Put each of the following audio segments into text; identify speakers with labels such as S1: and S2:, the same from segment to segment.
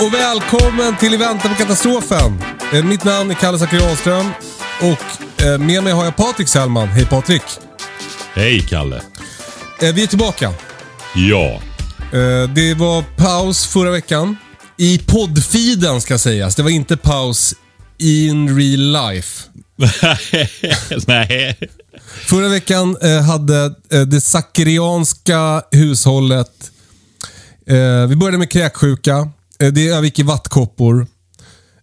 S1: och välkommen till I väntan på katastrofen. Eh, Mitt namn är Kalle Zackari och eh, med mig har jag Patrik Sellman. Hej Patrik.
S2: Hej Kalle.
S1: Eh, Vi är tillbaka.
S2: Ja.
S1: Det var paus förra veckan. I poddfeeden ska sägas. Det var inte paus in real life.
S2: Nej.
S1: Förra veckan hade det Zackarianska hushållet... Vi började med kräksjuka. Eh, det övergick i vattkoppor.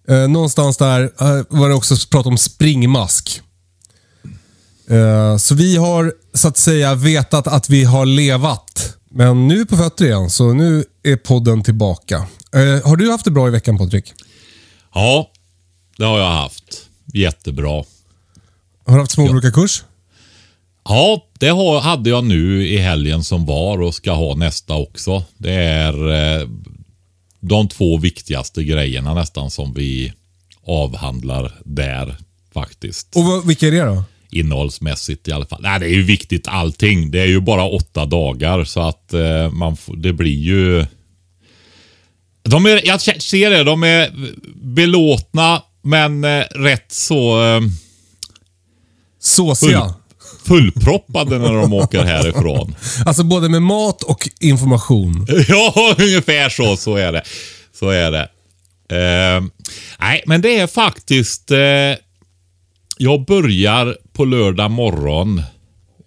S1: Eh, någonstans där eh, var det också prat om springmask. Eh, så vi har så att säga vetat att vi har levat. Men nu är vi på fötter igen, så nu är podden tillbaka. Eh, har du haft det bra i veckan Patrik?
S2: Ja, det har jag haft. Jättebra.
S1: Har du haft småbrukarkurs?
S2: Ja, det hade jag nu i helgen som var och ska ha nästa också. Det är eh, de två viktigaste grejerna nästan som vi avhandlar där faktiskt.
S1: Och vad, vilka är det då?
S2: Innehållsmässigt i alla fall. Nej, det är ju viktigt allting. Det är ju bara åtta dagar så att eh, man det blir ju... De är, jag ser det, de är belåtna men eh, rätt så eh,
S1: Såsiga.
S2: Fullproppade när de åker härifrån.
S1: Alltså både med mat och information.
S2: Ja, ungefär så. Så är det. Så är det. Eh, nej, men det är faktiskt... Eh, jag börjar på lördag morgon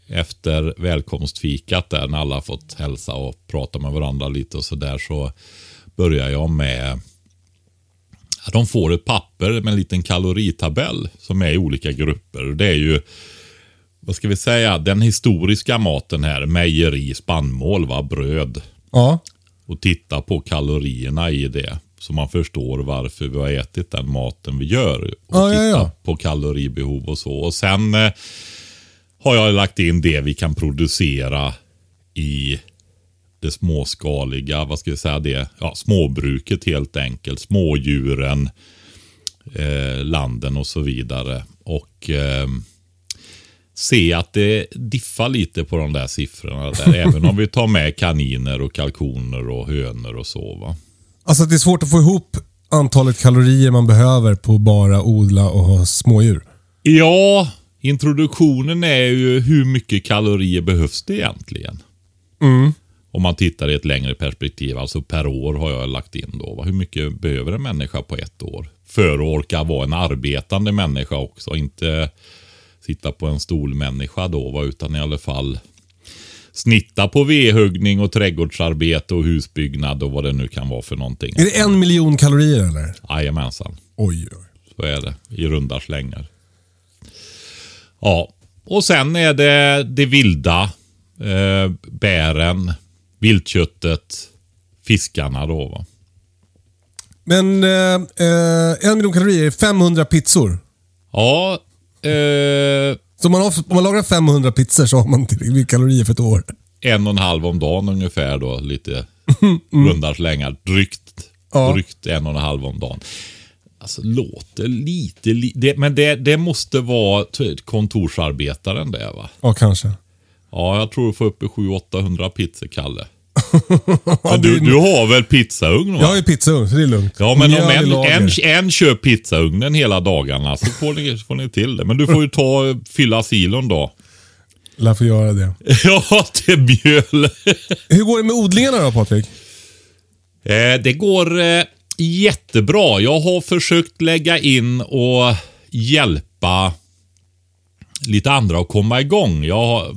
S2: efter välkomstfikat där när alla fått hälsa och prata med varandra lite och sådär så börjar jag med De får ett papper med en liten kaloritabell som är i olika grupper. Det är ju, vad ska vi säga, den historiska maten här. Mejeri, spannmål, va? bröd.
S1: Ja.
S2: Och titta på kalorierna i det. Så man förstår varför vi har ätit den maten vi gör. Och
S1: Ja, ja,
S2: titta
S1: ja.
S2: på kaloribehov och så. Och sen eh, har jag lagt in det vi kan producera i det småskaliga, vad ska vi säga det, ja, småbruket helt enkelt. Smådjuren, eh, landen och så vidare. Och eh, se att det diffar lite på de där siffrorna där. även om vi tar med kaniner och kalkoner och hönor och så. Va?
S1: Alltså det är svårt att få ihop antalet kalorier man behöver på bara odla och ha smådjur.
S2: Ja, introduktionen är ju hur mycket kalorier behövs det egentligen? Om man tittar i ett längre perspektiv, alltså per år har jag lagt in då. va? Hur mycket behöver en människa på ett år? För att orka vara en arbetande människa också. Inte sitta på en stolmänniska då, va? utan i alla fall snitta på vedhuggning och trädgårdsarbete och husbyggnad och vad det nu kan vara för någonting.
S1: Är det en miljon kalorier eller?
S2: Jajamensan.
S1: Oj, oj.
S2: Så är det i runda slängar. Ja, och sen är det det vilda. Eh, bären, viltköttet, fiskarna då. Va?
S1: Men eh, eh, en miljon kalorier är 500 pizzor.
S2: Ja, eh,
S1: Så om man, har, om man lagar 500 pizzor så har man tillräckligt kalorier för ett år.
S2: en och en halv om dagen ungefär då. Lite runda slängar. Drygt,
S1: Ja.
S2: drygt en och en halv om dagen. Alltså låter lite, li det, men det, det måste vara kontorsarbetaren det va?
S1: Ja, kanske.
S2: Ja, jag tror du får upp i 700-800 pizzor, Kalle. Men du, du har väl pizzaugn va?
S1: Jag har ju pizzaugn, så det är lugnt.
S2: Ja, men om en, en, en kör pizzaugnen hela dagarna så får ni, får ni till det. Men du får ju ta fylla silon då.
S1: lär få göra det.
S2: Ja, till mjöl.
S1: Hur går det med odlingarna då Patrik?
S2: Eh, det går eh, jättebra. Jag har försökt lägga in och hjälpa lite andra att komma igång. Jag har-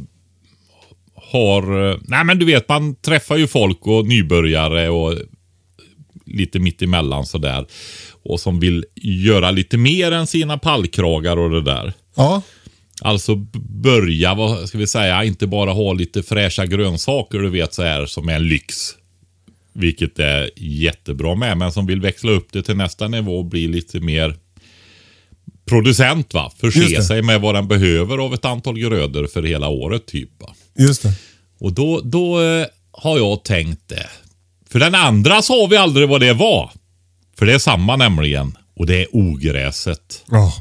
S2: har... eh, Nej men du vet, man träffar ju folk och nybörjare och lite mittemellan sådär. Och som vill göra lite mer än sina pallkragar och det där.
S1: Ja.
S2: Alltså börja, vad ska vi säga, inte bara ha lite fräscha grönsaker du vet så här som är en lyx. Vilket är jättebra med, men som vill växla upp det till nästa nivå och bli lite mer producent va. Förse sig med vad den behöver av ett antal grödor för hela året typ. Va?
S1: Just det.
S2: Och då, då eh, har jag tänkt det. För den andra sa vi aldrig vad det var. För det är samma nämligen. Och det är ogräset.
S1: Ja.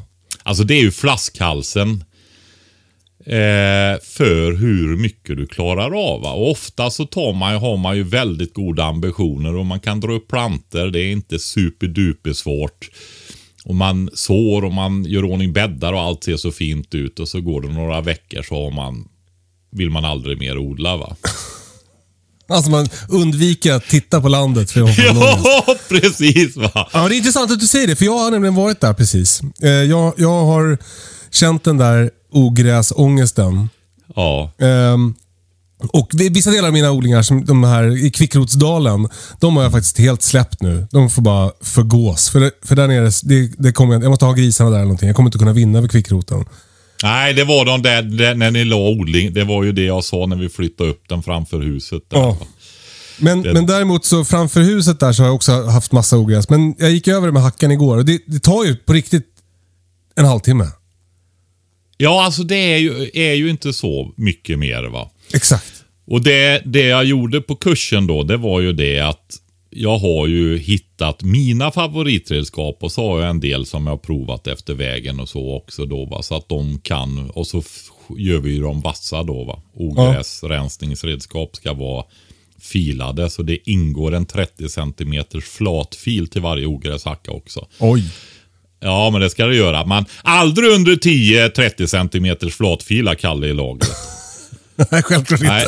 S2: Alltså det är ju flaskhalsen eh, för hur mycket du klarar av. Va? Och ofta så tar man, har man ju väldigt goda ambitioner och man kan dra upp planter. Det är inte superduper svårt. Och man sår och man gör ordning bäddar och allt ser så fint ut. Och så går det några veckor så har man, vill man aldrig mer odla. va.
S1: Alltså man undviker att titta på landet. För har ja.
S2: precis va.
S1: ja, det är intressant att du säger det, för jag har nämligen varit där precis. Eh, Jag, jag har känt den där ogräsångesten.
S2: Ja,
S1: Ehm, och vi- vissa delar av mina odlingar, som de här i Kvickrotsdalen, de har jag faktiskt helt släppt nu. De får bara förgås. För, för där nere, det, det kommer, jag jag måste ha grisarna där eller någonting. Jag kommer inte kunna vinna över kvickroten.
S2: Nej, det var de där, där när ni la odling. Det var ju det jag sa när vi flyttade upp den framför huset. Där.
S1: Ja. Men,
S2: Det-
S1: men däremot så framför huset där så har jag också haft massa ogräs. Men jag gick över det med hackan igår och det, det tar ju på riktigt en halvtimme.
S2: Ja, alltså det är ju, är ju inte så mycket mer va.
S1: Exakt.
S2: Och det, det jag gjorde på kursen då, det var ju det att jag har ju hittat mina favoritredskap och så har jag en del som jag har provat efter vägen och så också då va. Så att de kan, och så gör vi ju dem vassa då va. Ogräsrensningsredskap ska vara filade så det ingår en 30 cm flatfil till varje ogräshacka också.
S1: Oj.
S2: Ja, men det ska det göra. Man, aldrig under 10-30 cm flatfilar Kalle i lagret.
S1: Nej, självklart inte.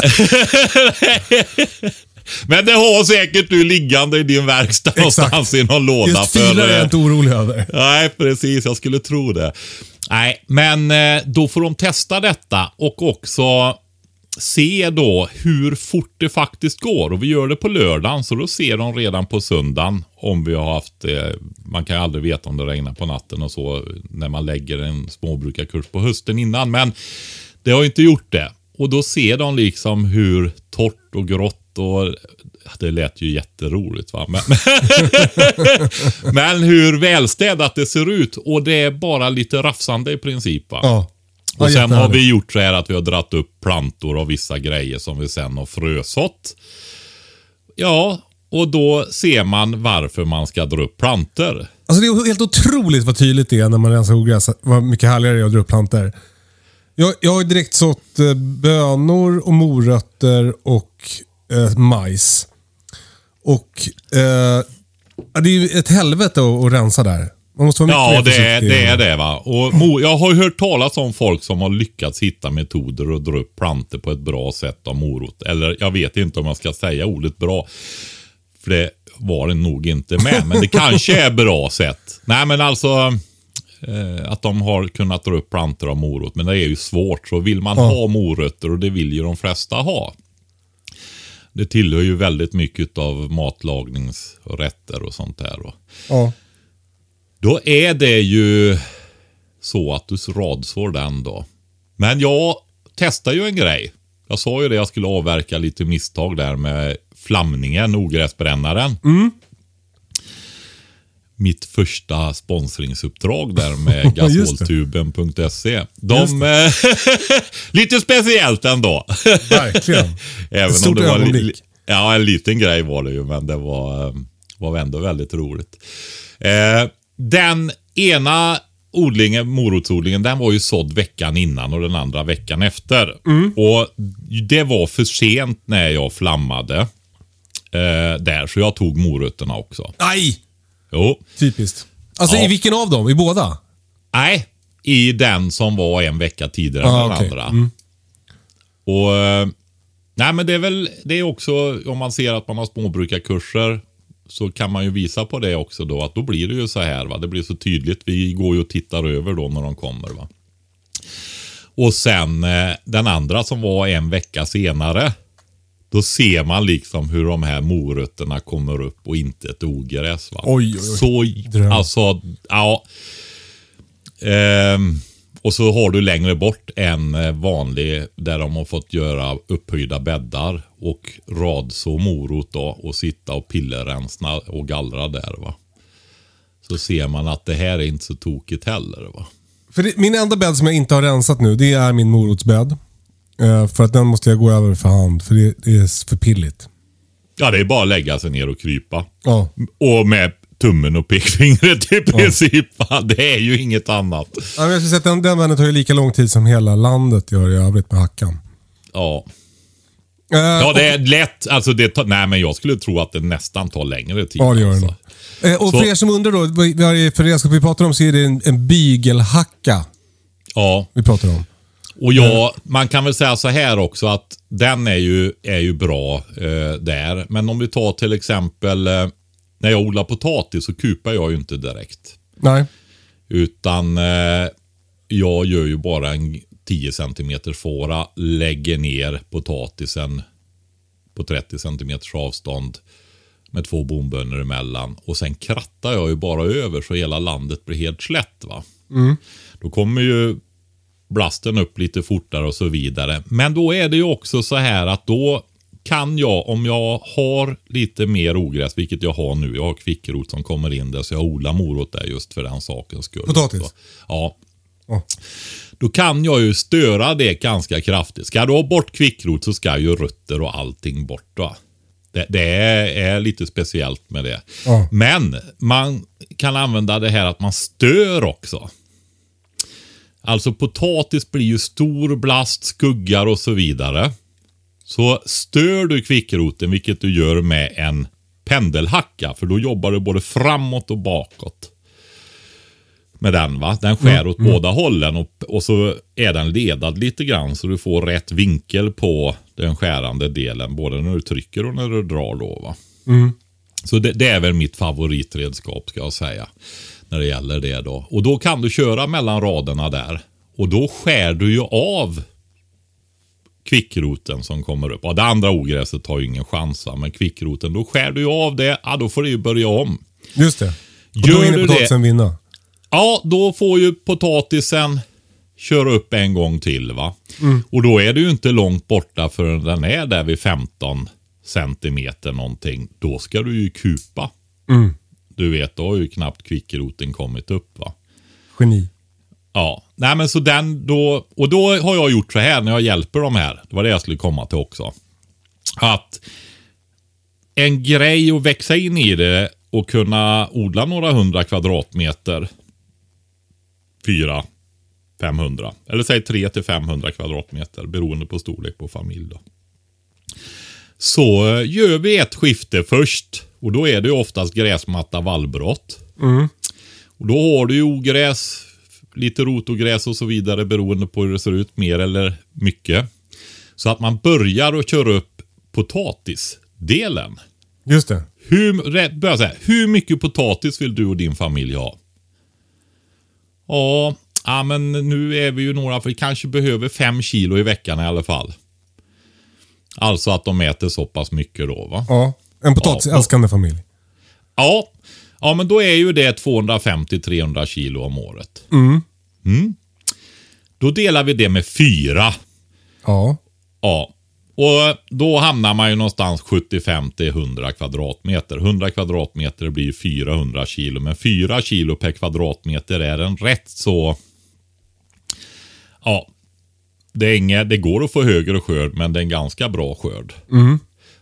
S2: Nej. Men det har säkert du liggande i din verkstad någonstans i någon låda.
S1: Just filar är jag inte orolig över.
S2: Nej, precis. Jag skulle tro det. Nej, men eh, då får de testa detta och också se då hur fort det faktiskt går. Och vi gör det på lördagen, så då ser de redan på söndagen om vi har haft... Eh, man kan ju aldrig veta om det regnar på natten och så när man lägger en småbrukarkurs på hösten innan. Men det har inte gjort det. Och då ser de liksom hur torrt och grått och det lät ju jätteroligt va. Men, men hur välstädat det ser ut och det är bara lite rafsande i princip va.
S1: Ja. Ja,
S2: Och sen har vi gjort så här att vi har dratt upp plantor och vissa grejer som vi sen har frösått. Ja, och då ser man varför man ska dra upp plantor.
S1: Alltså det är helt otroligt vad tydligt det är när man rensar ogräs. Vad mycket härligare det är att dra upp plantor. Jag, jag har direkt sått eh, bönor och morötter och eh, majs. Och eh, ja, det är ju ett helvete att, att rensa där. Man måste vara mycket
S2: Ja,
S1: mer
S2: det är,
S1: försiktig.
S2: det är det va. Och jag har ju hört talas om folk som har lyckats hitta metoder att dra upp plantor på ett bra sätt av morot. Eller jag vet inte om jag ska säga ordet bra. För det var det nog inte med. Men det kanske är bra sätt. Nej men alltså. Eh, att de har kunnat dra upp plantor av morot. Men det är ju svårt. Så vill man ha morötter och det vill ju de flesta ha. Det tillhör ju väldigt mycket av matlagningsrätter och sånt där. Och
S1: Ja.
S2: då är det ju så att du radsår den då. Men jag testar ju en grej. Jag sa ju det, jag skulle avverka lite misstag där med flamningen, ogräsbrännaren. Mitt första sponsringsuppdrag där med gasoltuben.se. De... lite speciellt ändå.
S1: Verkligen.
S2: Även
S1: stort
S2: om det var li-
S1: ögonblick.
S2: Ja, en liten grej var det ju, men det var, eh, var ändå väldigt roligt. Eh, den ena odlingen, morotsodlingen, den var ju sådd veckan innan och den andra veckan efter.
S1: Mm.
S2: Och det var för sent när jag flammade eh, där, så jag tog morötterna också.
S1: Nej!
S2: Jo.
S1: Typiskt. Alltså
S2: Ja.
S1: i vilken av dem? I båda?
S2: Nej, i den som var en vecka tidigare
S1: Ah,
S2: än den
S1: okej.
S2: andra.
S1: Mm.
S2: Och eh, Nej men det är väl, det är också om man ser att man har småbrukarkurser så kan man ju visa på det också då att då blir det ju så här va. Det blir så tydligt. Vi går ju och tittar över då när de kommer va. Och sen eh, den andra som var en vecka senare. Då ser man liksom hur de här morötterna kommer upp och inte ett ogräs. Va?
S1: Oj, oj, oj.
S2: Så,
S1: Dröm.
S2: alltså, ja. Ehm, och så har du längre bort en eh, vanlig där de har fått göra upphöjda bäddar och radså morot då och sitta och pillerrensna och gallra där va. Så ser man att det här är inte så tokigt heller va.
S1: För det, min enda bädd som jag inte har rensat nu, det är min morotsbädd. Eh, för att den måste jag gå över för hand, för det, det är för pilligt.
S2: Ja, det är bara att lägga sig ner och krypa.
S1: Ja.
S2: Och med tummen och pekfingret i princip. va. Det är ju inget annat.
S1: Ja, men jag skulle säga att den, den bädden tar ju lika lång tid som hela landet gör i övrigt med hackan.
S2: Ja.
S1: Eh,
S2: Ja, det är lätt. Alltså det tar, nej, men jag skulle tro att det nästan tar längre tid.
S1: Ja, det gör det
S2: alltså.
S1: Eh, och
S2: Så-
S1: för er som undrar då, vad är för redskap vi pratar om så är det en, en bygelhacka
S2: Ja,
S1: vi pratar om.
S2: Och jag, man kan väl säga så här också att den är ju, är ju bra eh, där. Men om vi tar till exempel eh, när jag odlar potatis så kupar jag ju inte direkt.
S1: Nej.
S2: Utan eh, jag gör ju bara en 10 cm fåra, lägger ner potatisen på 30 cm avstånd med två bombönor emellan. Och sen krattar jag ju bara över så hela landet blir helt slätt. va. Då kommer ju blasten upp lite fortare och så vidare. Men då är det ju också så här att då kan jag, om jag har lite mer ogräs, vilket jag har nu, jag har kvickrot som kommer in där, så jag odlar morot där just för den sakens skull.
S1: Potatis?
S2: Ja. Då kan jag ju störa det ganska kraftigt. Ska du ha bort kvickrot så ska ju rötter och allting bort. Va? Det, det är, lite speciellt med det.
S1: Ja.
S2: Men man kan använda det här att man stör också. Alltså potatis blir ju stor blast, skuggar och så vidare. Så stör du kvickroten, vilket du gör med en pendelhacka, för då jobbar du både framåt och bakåt. Med den va. Den skär åt båda hållen och, och så är den ledad lite grann så du får rätt vinkel på den skärande delen. Både när du trycker och när du drar då va. Så det, det är väl mitt favoritredskap ska jag säga. När det gäller det då. Och då kan du köra mellan raderna där. Och då skär du ju av kvickroten som kommer upp. Ja, det andra ogräset har ju ingen chans men kvickroten, då skär du ju av det. Ja, då får du ju börja om.
S1: Just det. Och
S2: Gör
S1: då hinner
S2: du
S1: potatisen vinna.
S2: Ja, då får ju potatisen köra upp en gång till va. Och då är det ju inte långt borta förrän den är där vid 15 centimeter någonting. Då ska du ju kupa. Du vet, då har ju knappt kvickroten kommit upp va.
S1: Geni.
S2: Ja, nej men så den då, och då har jag gjort så här när jag hjälper de här. Det var det jag skulle komma till också. Att en grej att växa in i det och kunna odla några hundra kvadratmeter. Fyra, 500. Eller säg 3 till 500 kvadratmeter beroende på storlek på familj då. Så gör vi ett skifte först. Och då är det ju oftast gräsmatta vallbrott. Och då har du ju ogräs, lite rotogräs och så vidare beroende på hur det ser ut, mer eller mycket. Så att man börjar att köra upp potatisdelen.
S1: Just det.
S2: Hur, börja säga, hur mycket potatis vill du och din familj ha? Ja, ja, men nu är vi ju några, för vi kanske behöver fem kilo i veckan i alla fall. Alltså att de äter så pass mycket då va?
S1: Ja. En potatisälskande familj.
S2: Ja, ja men då är ju det 250-300 kilo om året. Mm. Då delar vi det med fyra.
S1: Ja.
S2: Ja. Och då hamnar man ju någonstans 75-100 kvadratmeter. 100 kvadratmeter blir ju 400 kilo. Men 4 kilo per kvadratmeter är en rätt så... Ja. Det, är inget, det går att få högre skörd, men det är en ganska bra skörd.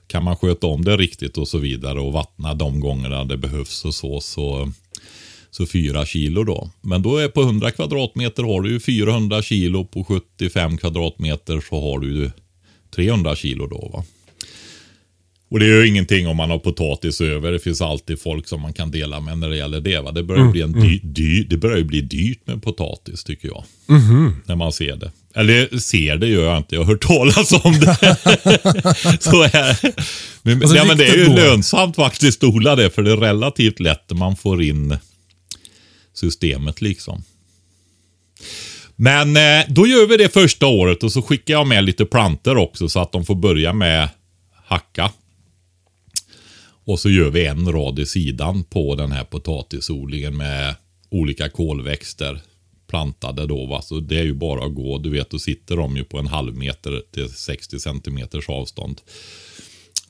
S2: Kan man sköta om det riktigt och så vidare och vattna de gångerna det behövs och så, så, så 4 kilo då. Men då är på 100 kvadratmeter har du ju 400 kilo. På 75 kvadratmeter så har du ju 300 kilo då va. Och det gör ingenting om man har potatis över. Det finns alltid folk som man kan dela med när det gäller det. Va? Det börjar ju bli en dy, dy, det börjar ju bli dyrt med potatis tycker jag. När man ser det. Eller ser det gör jag inte. Jag har hört talas om det. Så är men,
S1: Alltså,
S2: ja, men det är ju
S1: går.
S2: lönsamt faktiskt att odla det. För det är relativt lätt när man får in systemet liksom. Men eh, då gör vi det första året och så skickar jag med lite planter också så att de får börja med hacka. Och så gör vi en rad i sidan på den här potatisodlingen med olika kolväxter plantade då. Va? Så det är ju bara att gå. Du vet, då sitter de ju på en halv meter till 60 centimeters avstånd.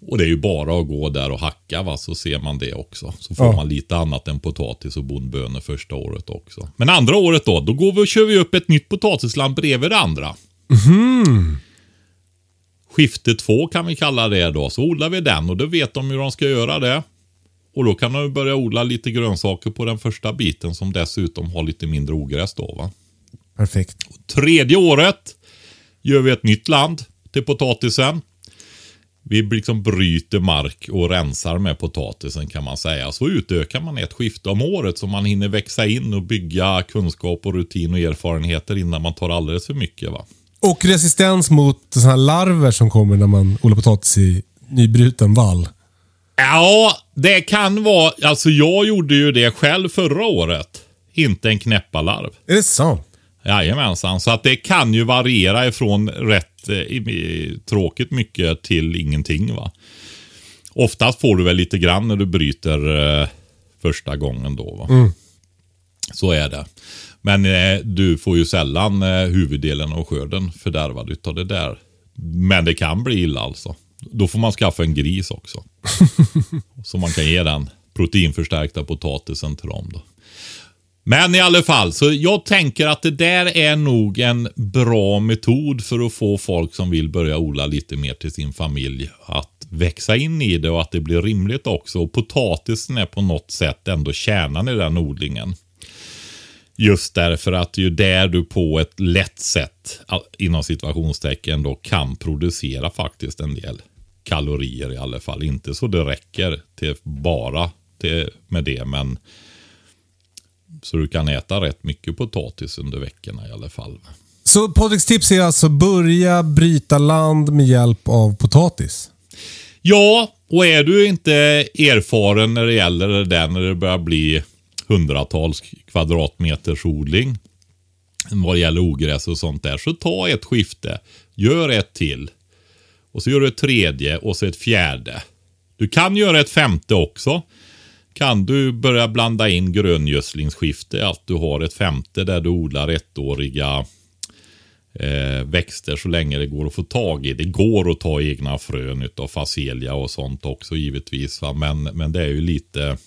S2: Och det är ju bara att gå där och hacka va, så ser man det också. Så får
S1: Ja.
S2: man lite annat än potatis och bondbönor första året också. Men andra året då, då går vi och kör vi upp ett nytt potatisland bredvid det andra. Skifte två kan vi kalla det då. Så odlar vi den och då vet de hur de ska göra det. Och då kan de börja odla lite grönsaker på den första biten som dessutom har lite mindre ogräs då va.
S1: Perfekt.
S2: Tredje året gör vi ett nytt land till potatisen. Vi liksom bryter mark och rensar med potatisen kan man säga. Så utökar man ett skifte om året så man hinner växa in och bygga kunskap och rutin och erfarenheter innan man tar alldeles för mycket. va.
S1: Och resistens mot sådana här larver som kommer när man odlar potatis i nybruten vall.
S2: Ja, det kan vara. Alltså jag gjorde ju det själv förra året. Inte en knäppalarv.
S1: Är det sant?
S2: Jajamensan, så att det kan ju variera ifrån rätt eh, tråkigt mycket till ingenting. va. Oftast får du väl lite grann när du bryter eh, första gången då. Va? Så är det. Men eh, du får ju sällan eh, huvuddelen av skörden fördärvad utav det där. Men det kan bli illa alltså. Då får man skaffa en gris också. så man kan ge den proteinförstärkta potatisen till dem. Då. Men i alla fall, så jag tänker att det där är nog en bra metod för att få folk som vill börja odla lite mer till sin familj att växa in i det och att det blir rimligt också. Och potatisen är på något sätt ändå kärnan i den odlingen. Just därför att det är ju där du på ett lätt sätt, inom situationstecken, då kan producera faktiskt en del kalorier i alla fall. Inte så det räcker till bara till, med det, men så du kan äta rätt mycket potatis under veckorna i alla fall.
S1: Så Patriks tips är alltså börja bryta land med hjälp av potatis?
S2: Ja, och är du inte erfaren när det gäller det där när det börjar bli hundratals kvadratmeters odling vad det gäller ogräs och sånt där, så ta ett skifte. Gör ett till. Och så gör du ett tredje och så ett fjärde. Du kan göra ett femte också. Kan du börja blanda in gröngödslingsskifte, att du har ett femte där du odlar ettåriga eh, växter så länge det går att få tag i. Det går att ta egna frön av facelia och sånt också givetvis. Va? Men, men det är ju lite...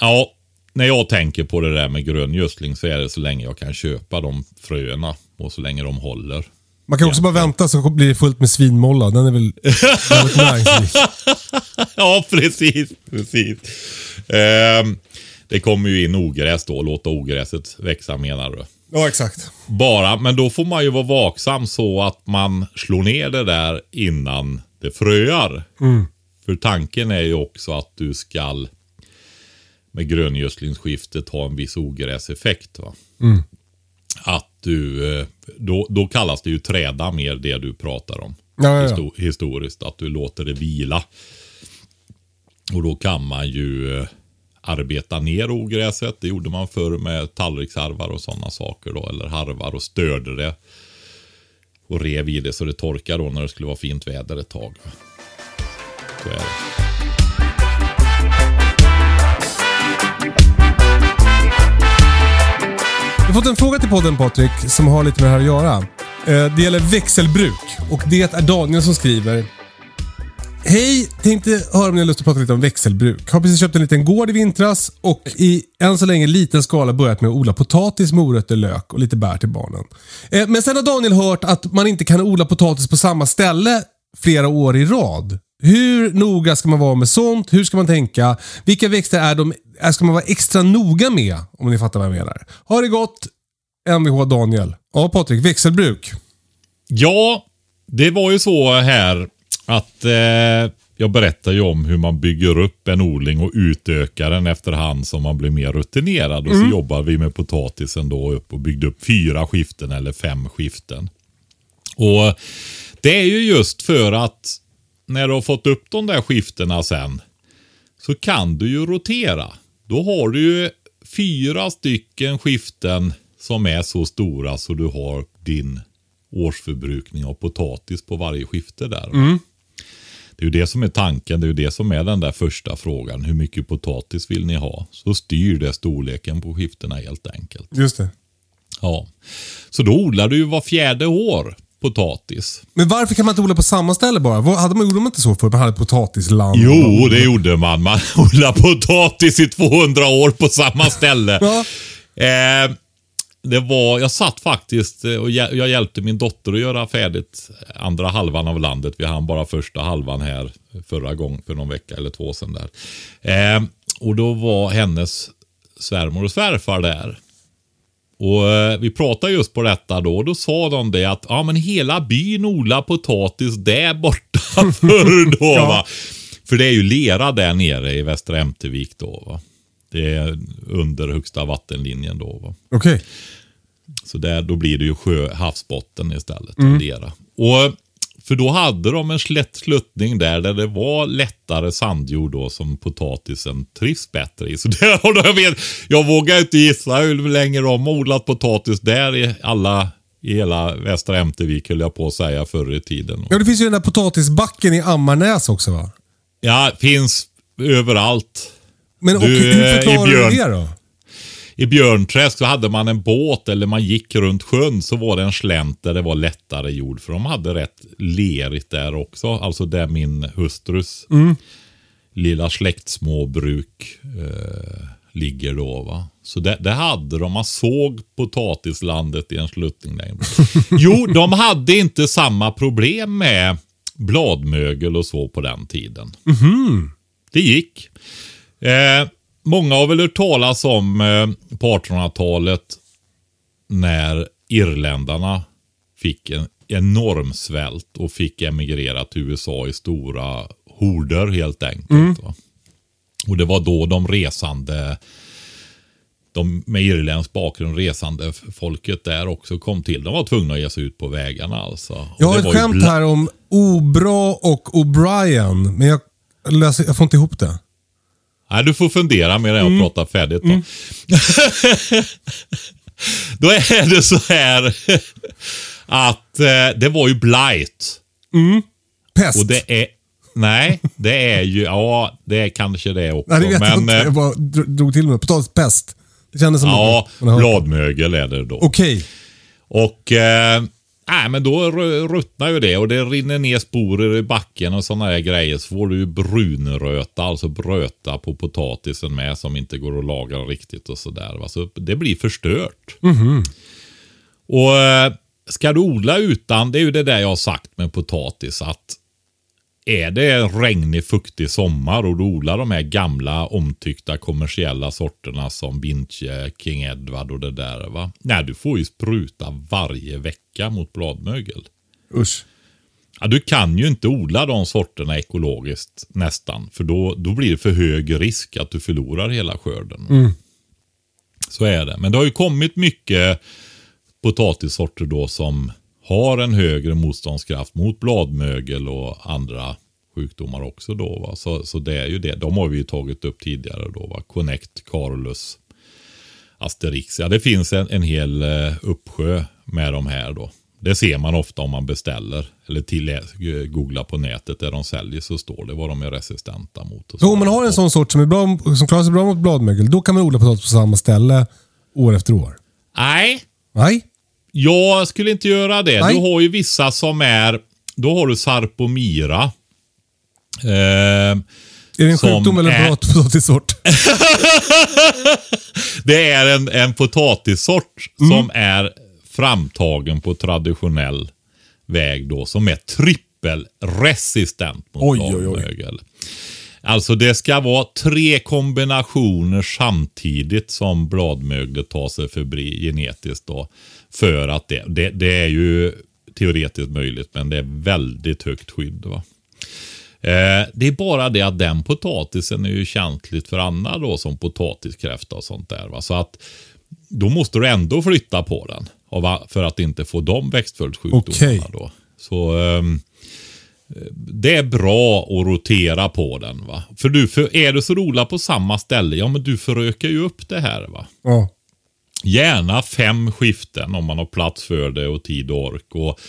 S2: Ja, när jag tänker på det där med gröngödsling så är det så länge jag kan köpa de fröna och så länge de håller.
S1: Man kan också bara vänta så blir det fullt med svinmolla. Den är väl väldigt näringsrik.
S2: ja, precis. precis. Ehm, det kommer ju in ogräs då. Låta ogräset växa menar du.
S1: Ja, exakt.
S2: Bara, men då får man ju vara vaksam så att man slår ner det där innan det fröar. För tanken är ju också att du skall med gröngödslingsskiftet ha en viss ogräseffekt. Va? Att du, eh, då, då kallas det ju träda mer det du pratar om.
S1: Ja, ja, ja.
S2: Histo- historiskt, att du låter det vila. Och då kan man ju eh, arbeta ner ogräset. Det gjorde man förr med tallriksharvar och sådana saker då. Eller harvar och störde det. Och rev i det så det torkade då när det skulle vara fint väder ett tag. Så är det.
S1: Fått en fråga till podden Patrik som har lite med det här att göra. Eh, det gäller växelbruk och det är Daniel som skriver. Hej! Tänkte höra om ni har lust att prata lite om växelbruk. Har precis köpt en liten gård i vintras och i än så länge liten skala börjat med att odla potatis, morötter, lök och lite bär till barnen. Eh, men sen har Daniel hört att man inte kan odla potatis på samma ställe flera år i rad. Hur noga ska man vara med sånt? Hur ska man tänka? Vilka växter är de, är- ska man vara extra noga med? Om ni fattar vad jag menar. Ha det gott! Mvh Daniel. Ja Patrik, växelbruk.
S2: Ja, det var ju så här att eh, jag berättar ju om hur man bygger upp en odling och utökar den efterhand som man blir mer rutinerad. Och så jobbar vi med potatisen då upp och byggde upp fyra skiften eller fem skiften. Och det är ju just för att när du har fått upp de där skiftena sen så kan du ju rotera. Då har du ju fyra stycken skiften som är så stora så du har din årsförbrukning av potatis på varje skifte där. Det är ju det som är tanken. Det är ju det som är den där första frågan. Hur mycket potatis vill ni ha? Så styr det storleken på skiftena helt enkelt.
S1: Just det.
S2: Ja. Så då odlar du ju var fjärde år potatis.
S1: Men varför kan man inte odla på samma ställe bara? Vad- Hade man, gjorde man inte så förr? Man hade potatisland.
S2: Jo, det gjorde man. Man odlade potatis i 200 år på samma ställe.
S1: Ja.
S2: Eh, det var, jag satt faktiskt eh, och jag hjälpte min dotter att göra färdigt andra halvan av landet. Vi hann bara första halvan här förra gången, för någon vecka eller två sedan där. Eh, och då var hennes svärmor och svärfar där. Och eh, Vi pratade just på detta då och då sa de det att ja, men hela byn odlar potatis där borta förr då. va. För det är ju lera där nere i Västra Ämtervik då. Va? Det är under högsta vattenlinjen då.
S1: Okej.
S2: Så där, då blir det ju sjö, havsbotten istället. Mm. Lera. Och, för då hade de en slätt sluttning där, där det var lättare sandjord då som potatisen trivs bättre i. Så det, och då jag, vet, jag vågar inte gissa hur länge de har odlat potatis där i alla i hela Västra Ämtervik höll jag på att säga förr i tiden.
S1: Ja, det finns ju den där potatisbacken i Ammarnäs också va?
S2: Ja, finns överallt.
S1: Men och,
S2: Du,
S1: hur
S2: eh,
S1: förklarar du det då?
S2: I Björnträsk så hade man en båt eller man gick runt sjön så var det en slänt där det var lättare jord. För de hade rätt lerigt där också. Alltså där min hustrus lilla släktsmåbruk eh, ligger då. Va? Så det, det hade de. Man såg potatislandet i en sluttning längre. Jo, de hade inte samma problem med bladmögel och så på den tiden. Det gick. Eh, många har väl hört talas om eh, på 1800-talet när irländarna fick en enorm svält och fick emigrera till USA i stora horder helt enkelt. Va? Och det var då de resande, de med irländsk bakgrund resande folket där också kom till. De var tvungna att ge sig ut på vägarna alltså.
S1: Jag har ett skämt här om Obra och O'Brien, men jag, läser, jag får inte ihop det.
S2: Nej, du får fundera med det och prata färdigt då. då är det så här att eh, det var ju blight.
S1: Pest.
S2: Och det är... Nej, det är ju... Ja, det är kanske det också.
S1: Nej, det vet jag
S2: men,
S1: inte.
S2: eh,
S1: Jag bara dro- drog till med Potatispest. Det kändes som
S2: Ja, bladmögel är det då.
S1: Okej.
S2: Och eh, nej, men då ru- ruttnar ju det och det rinner ner sporer i backen och sådana här grejer. Så får du ju brunröta, alltså bröta på potatisen med som inte går att laga riktigt och sådär. Så det blir förstört. Och eh, ska du odla utan, det är ju det där jag har sagt med potatis att är det en regnig, fuktig sommar och du odlar de här gamla omtyckta kommersiella sorterna som Vinche, King Edward och det där. va? Nej, du får ju spruta varje vecka mot bladmögel.
S1: Usch.
S2: Ja, du kan ju inte odla de sorterna ekologiskt nästan. För då, då blir det för hög risk att du förlorar hela skörden. Så är det. Men det har ju kommit mycket potatissorter då som har en högre motståndskraft mot bladmögel och andra sjukdomar också då. Va? Så, så det är ju det. De har vi ju tagit upp tidigare då. Va? Connect, Carolus, Asterix. Ja, det finns en, en hel eh, uppsjö med de här då. Det ser man ofta om man beställer eller till, eh, googlar på nätet där de säljer så står det vad de är resistenta mot. och
S1: Så om man har en sån sort som, är bra, som klarar sig bra mot bladmögel, då kan man odla potatis på samma ställe år efter år?
S2: Nej,
S1: Nej?
S2: Jag skulle inte göra det.
S1: Nej.
S2: Du har ju vissa som är, då har du Sarpomira. Eh,
S1: Är det en sjukdom eller en
S2: är-
S1: potatissort?
S2: det är en, en potatissort
S1: Mm.
S2: som är framtagen på traditionell väg då, som är trippelresistent mot
S1: Oj.
S2: Alltså det ska vara tre kombinationer samtidigt som bladmöglet tar sig förbi genetiskt då. För att det, det, det är ju teoretiskt möjligt men det är väldigt högt skydd. Va? Eh, det är bara det att den potatisen är ju känsligt för annat då som potatiskräfta och sånt där. Va? Så att då måste du ändå flytta på den för att inte få de växtföljdssjukdomarna.
S1: Okej.
S2: Då. Så ehm, det är bra att rotera på den. va. För du, för är du så rolig på samma ställe, ja men du förökar ju upp det här. va.
S1: Ja.
S2: Gärna fem skiften om man har plats för det och tid och ork. Och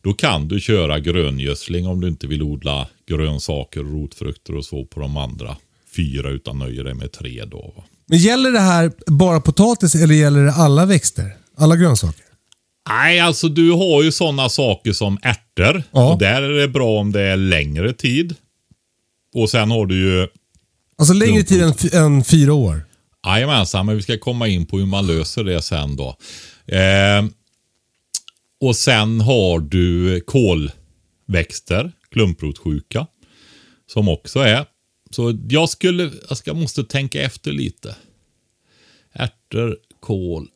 S2: då kan du köra gröngödsling om du inte vill odla grönsaker, rotfrukter och så på de andra fyra utan nöjer dig med tre. Då?
S1: Men gäller det här bara potatis eller gäller det alla växter? Alla grönsaker?
S2: Nej, alltså du har ju sådana saker som ärtor.
S1: Ja.
S2: Och där är det bra om det är längre tid. Och sen har du ju
S1: Alltså längre tid än, än fyra år?
S2: Jajamensan, men vi ska komma in på hur man löser det sen då. Eh, och sen har du kolväxter, klumprotsjuka, som också är. Så jag skulle, jag ska, måste tänka efter lite. Ärtor, kål,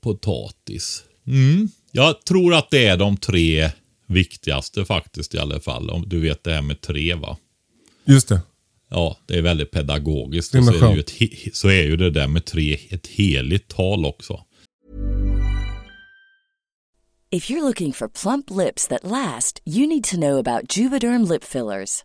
S2: potatis. Mm. Jag tror att det är de tre viktigaste faktiskt i alla fall. Om du vet det här med tre va?
S1: Just det.
S2: Ja, det är väldigt pedagogiskt.
S1: Det är
S2: Och så, är det ju ett, så är ju det där med tre ett heligt tal också.
S3: If you're looking for plump lips that last, you need to know about Juvederm lip fillers.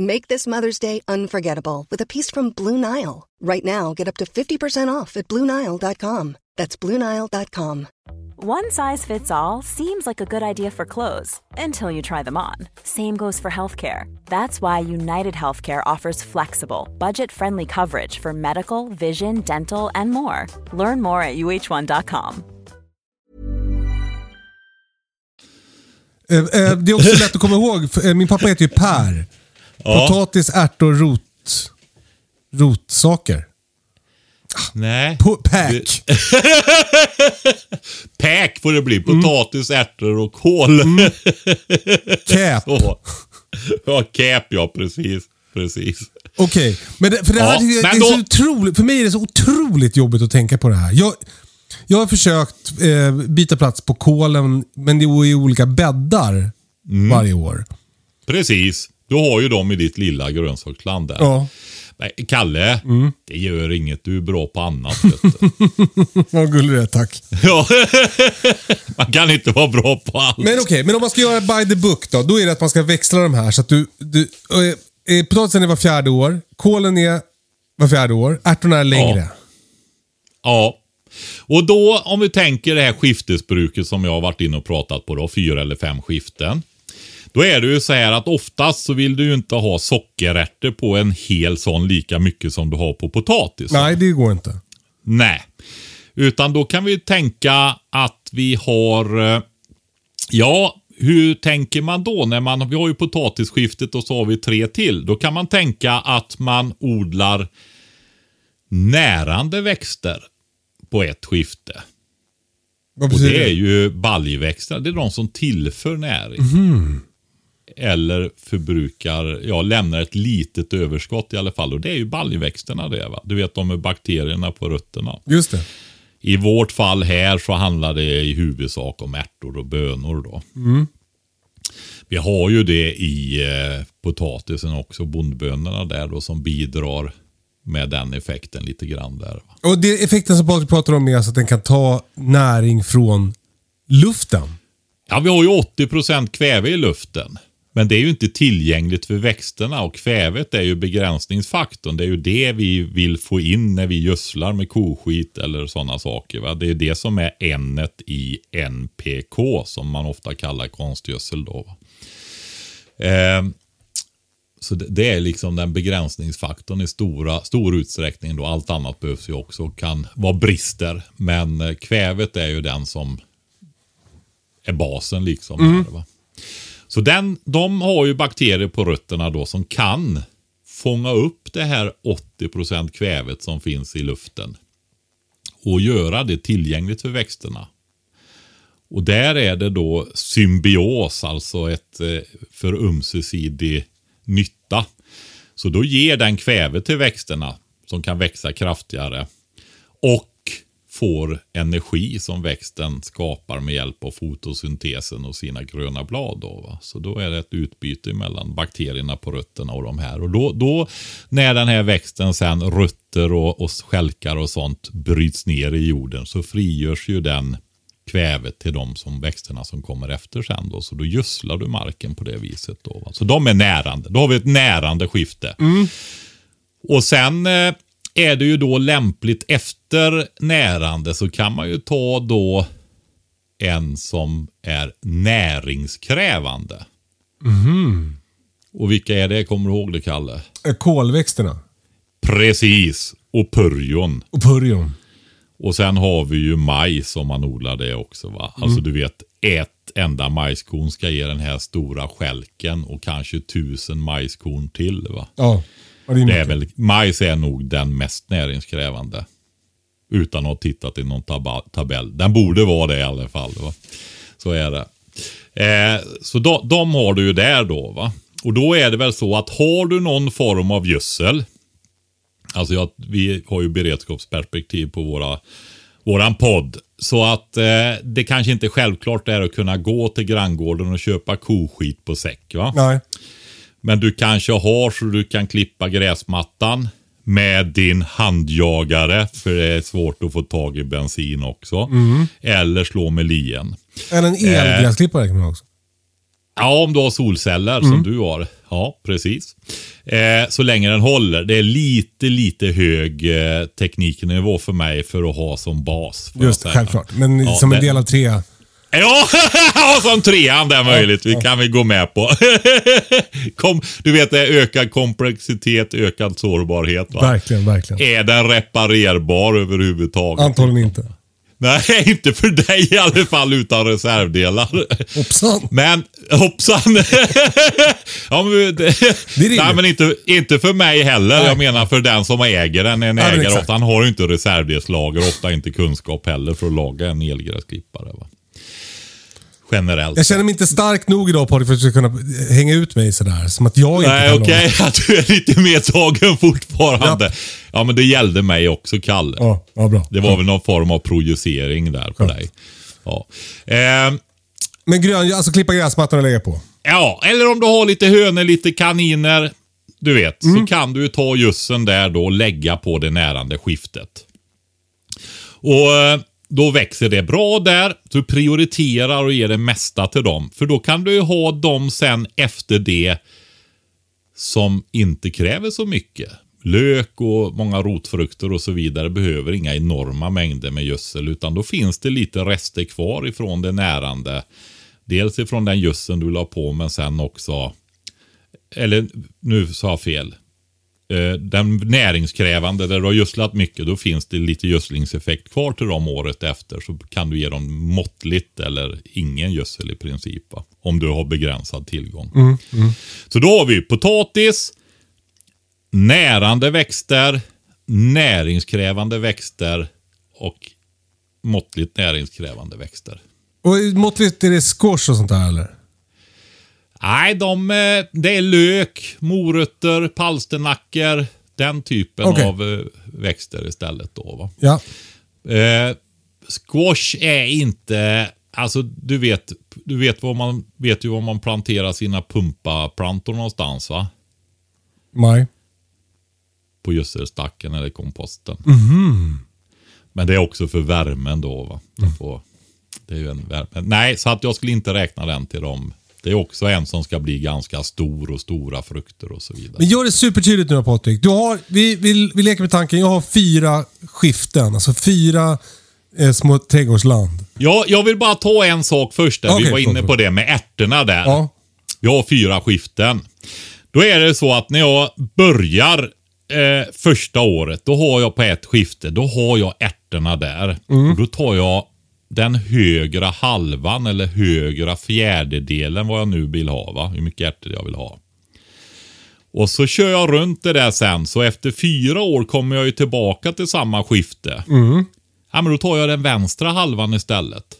S4: Make this Mother's Day unforgettable with a piece from Blue Nile. Right now, get up to 50% off at BlueNile.com. That's BlueNile.com.
S5: One size fits all seems like a good idea for clothes until you try them on. Same goes for healthcare. That's why United Healthcare offers flexible, budget friendly coverage for medical, vision, dental, and more. Learn more at uh1.com.
S1: Eh, eh, det är också lätt att komma ihåg. för, eh, Min pappa heter ju Per.
S2: Ja.
S1: Potatis, ärtor, rot... Rotsaker.
S2: Nej.
S1: P- Pack.
S2: Päk får det bli.
S1: Mm.
S2: Potatis, ärtor och kål.
S1: Cap.
S2: Så. Ja, cap ja, precis. Precis.
S1: Okej, men det, för det här
S2: Ja,
S1: det är
S2: då-
S1: så otroligt, för mig är det så otroligt jobbigt att tänka på det här. Jag, jag har försökt eh, byta plats på kolen, men det är i olika bäddar
S2: Mm.
S1: varje år.
S2: Precis. Du har ju dem i ditt lilla grönsaksland där.
S1: Ja.
S2: Nej, Kalle,
S1: Mm.
S2: det gör inget. Du är bra på annat.
S1: Vad gullig du är, tack.
S2: ja. Man kan inte vara bra på allt.
S1: Men okej, men om man ska göra by the book då, då är det att man ska växla de här så att du... du eh, eh, potatisen är var fjärde år, kålen är var fjärde år, ärtorna är längre.
S2: Ja. Och då, om vi tänker det här skiftesbruket som jag har varit inne och pratat på då, fyra eller fem skiften. Då är det ju så här att oftast så vill du ju inte ha sockerärtor på en hel sån lika mycket som du har på potatis.
S1: Nej, det går inte.
S2: Nej. Utan då kan vi tänka att vi har... eh, Ja, hur tänker man då? när man Vi har ju potatisskiftet och så har vi tre till. Då kan man tänka att man odlar närande växter på ett skifte. Och det är ju baljväxter. Det är de som tillför näring. Eller förbrukar, ja lämnar ett litet överskott i alla fall. Och det är ju baljväxterna det va. Du vet de med bakterierna på rötterna.
S1: Just det.
S2: I vårt fall här så handlar det i huvudsak om ärtor och bönor då. Vi har ju det i eh, potatisen också, bondbönorna där då som bidrar med den effekten lite grann där. Va?
S1: Och det effekten som Patrik pratar om är alltså att den kan ta näring från luften.
S2: Ja, vi har ju 80% kväve i luften. Men det är ju inte tillgängligt för växterna och kvävet är ju begränsningsfaktorn. Det är ju det vi vill få in när vi gödslar med koskit eller sådana saker. Va? Det är det som är n i NPK som man ofta kallar konstgödsel. Då? Eh, så det, det är liksom den begränsningsfaktorn i stora, stor utsträckning. Då. Allt annat behövs ju också och kan vara brister. Men eh, kvävet är ju den som är basen liksom. Här, va? Så den, de har ju bakterier på rötterna då som kan fånga upp det här 80% kvävet som finns i luften. Och göra det tillgängligt för växterna. Och där är det då symbios, alltså ett eh, för ömsesidig nytta. Så då ger den kväve till växterna som kan växa kraftigare. Och får energi som växten skapar med hjälp av fotosyntesen och sina gröna blad. Då, va? Så då är det ett utbyte mellan bakterierna på rötterna och de här. Och då, då när den här växten sen rötter och, och skälkar och sånt bryts ner i jorden så frigörs ju den kvävet till de som växterna som kommer efter sen. Då. Så då gödslar du marken på det viset. Då, va? Så de är närande. Då har vi ett närande skifte. Och sen eh, är det ju då lämpligt efter närande så kan man ju ta då en som är näringskrävande. Och vilka är det? Kommer du ihåg det, Kalle?
S1: Eh, Kolväxterna.
S2: Precis. Och purjon.
S1: Och purjon.
S2: Och sen har vi ju majs om man odlar det också. va. Alltså du vet, ett enda majskorn ska ge den här stora skälken och kanske tusen majskorn till. va.
S1: Ja. Det är
S2: Det är väl, majs är nog den mest näringskrävande. Utan att ha tittat i någon taba- tabell. Den borde vara det i alla fall. Va? Så är det. Eh, så de, de har du ju där då. va. Och då är det väl så att har du någon form av gödsel. Alltså jag, vi har ju beredskapsperspektiv på våra, våran podd. Så att eh, det kanske inte självklart är att kunna gå till granngården och köpa koskit på säck. Va?
S1: Nej.
S2: Men du kanske har så du kan klippa gräsmattan med din handjagare. För det är svårt att få tag i bensin också. Eller slå med lien.
S1: Eller en elgräsklippare kan man också.
S2: Ja, om du har solceller som du har. Ja, precis. Eh, så länge den håller. Det är lite, lite hög eh, tekniknivå för mig för att ha som bas.
S1: Just det, självklart. Men
S2: Ja,
S1: som en
S2: det-
S1: del av tre.
S2: Ja, som trean det är möjligt. Vi kan vi gå med på. Kom, du vet, det är ökad komplexitet, ökad sårbarhet. Va?
S1: Verkligen, verkligen.
S2: Är den reparerbar överhuvudtaget?
S1: Antagligen inte.
S2: Nej, inte för dig i alla fall utan reservdelar.
S1: Hoppsan.
S2: Men hoppsan. ja, men det,
S1: rimligt.
S2: nej, men inte, inte för mig heller.
S1: Nej.
S2: Jag menar för den som äger den. En ägare
S1: exakt.
S2: ofta, han har ju inte reservdelslager. Ofta inte kunskap heller för att laga en elgräsklippare. Va? Generellt.
S1: Jag känner mig inte stark nog idag Patrik för att du ska kunna hänga ut mig sådär. Som att jag inte
S2: Nej,
S1: kan
S2: okej.
S1: laga.
S2: Att du är lite medtagen fortfarande. Ja. men det gällde mig också, Kalle.
S1: Ja, ja, bra.
S2: Det var väl någon form av projicering där på
S1: Ja.
S2: dig. Ja. Eh,
S1: Men grön, alltså klippa gräsmattan och lägga på.
S2: Ja, eller om du har lite hönor, lite kaniner. Du vet,
S1: Mm.
S2: så kan du ta jussen där då och lägga på det närande skiftet. Och eh, då växer det bra där. Du prioriterar och ger det mesta till dem. För då kan du ju ha dem sen efter det som inte kräver så mycket. Lök och många rotfrukter och så vidare behöver inga enorma mängder med gödsel utan då finns det lite rester kvar ifrån det närande. Dels ifrån den gödseln du la på men sen också, eller nu sa jag fel. Eh, Den näringskrävande där du har gödslat mycket då finns det lite gödslingseffekt kvar till dem året efter så kan du ge dem måttligt eller ingen gödsel i princip. Va? Om du har begränsad tillgång. Så då har vi potatis, närande växter, näringskrävande växter och måttligt näringskrävande växter.
S1: Och måttligt är det squash och sånt där eller?
S2: Nej, de, eh, det är lök, morötter, palsternackor. Den typen
S1: Okej.
S2: av eh, växter istället då. Va?
S1: Ja.
S2: Eh, squash är inte... Alltså du vet, du vet, vad man, vet ju var man planterar sina pumpaplantor någonstans va?
S1: Maj.
S2: På gödselstacken eller komposten.
S1: Mhm.
S2: Men det är också för värmen då va?
S1: Mm.
S2: Får, det är ju en värme. Nej, så att jag skulle inte räkna den till dem. Det är också en som ska bli ganska stor och stora frukter och så vidare.
S1: Men gör det supertydligt nu då Patrik. Du har, vi, vi, vi leker med tanken, jag har fyra skiften. Alltså fyra eh, små trädgårdsland.
S2: Ja, jag vill bara ta en sak först. Där. Vi
S1: Okej,
S2: var inne på det med ärtorna där.
S1: Ja.
S2: Jag har fyra skiften. Då är det så att när jag börjar eh, första året, då har jag på ett skifte, då har jag ärtorna där. Och då tar jag den högra halvan eller högra fjärdedelen vad jag nu vill ha. Va? Hur mycket ärtor jag vill ha. Och så kör jag runt det där sen, så efter fyra år kommer jag ju tillbaka till samma skifte. Ja, men då tar jag den vänstra halvan istället.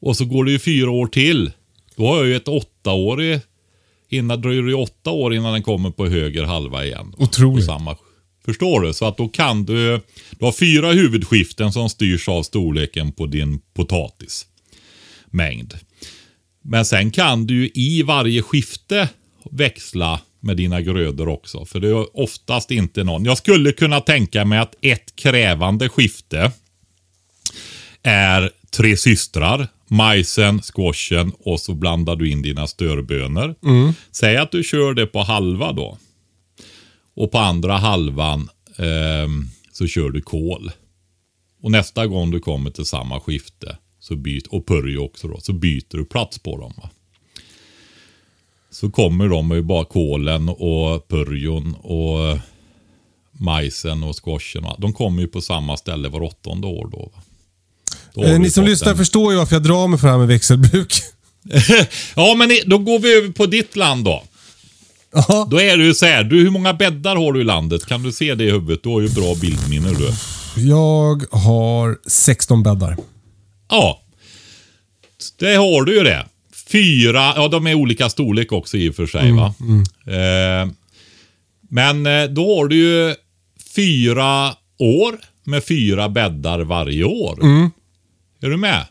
S2: Och så går det ju fyra år till. Då har jag ju ett åttaårig... Innan dröjer det åtta år innan den kommer på höger halva igen.
S1: Otroligt.
S2: På Samma, förstår du? Så att då kan du... Du har fyra huvudskiften som styrs av storleken på din potatismängd. Men sen kan du ju i varje skifte växla med dina grödor också. För det är oftast inte någon. Jag skulle kunna tänka mig att ett krävande skifte är tre systrar. Majsen, squashen och så blandar du in dina störbönor. Säg att du kör det på halva då. Och på andra halvan ehm, så kör du kål. Och nästa gång du kommer till samma skifte så byt, och purjo också då, så byter du plats på dem. Va? Så kommer de med bara kålen och purjon och majsen och squashen. Va? De kommer ju på samma ställe var åttonde år då. Va? Då
S1: Eh, ni som lyssnar
S2: en-
S1: förstår ju varför jag drar mig för det här med växelbruk.
S2: ja, men då går vi över på ditt land då. Då är det ju så här, du, hur många bäddar har du i landet? Kan du se det i huvudet? Du har ju bra bildminne du.
S1: Jag har 16 bäddar.
S2: Ja, det har du ju det. Fyra, ja de är olika storlek också i och för sig va. Eh, men eh, då har du ju fyra år med fyra bäddar varje år. Är du med?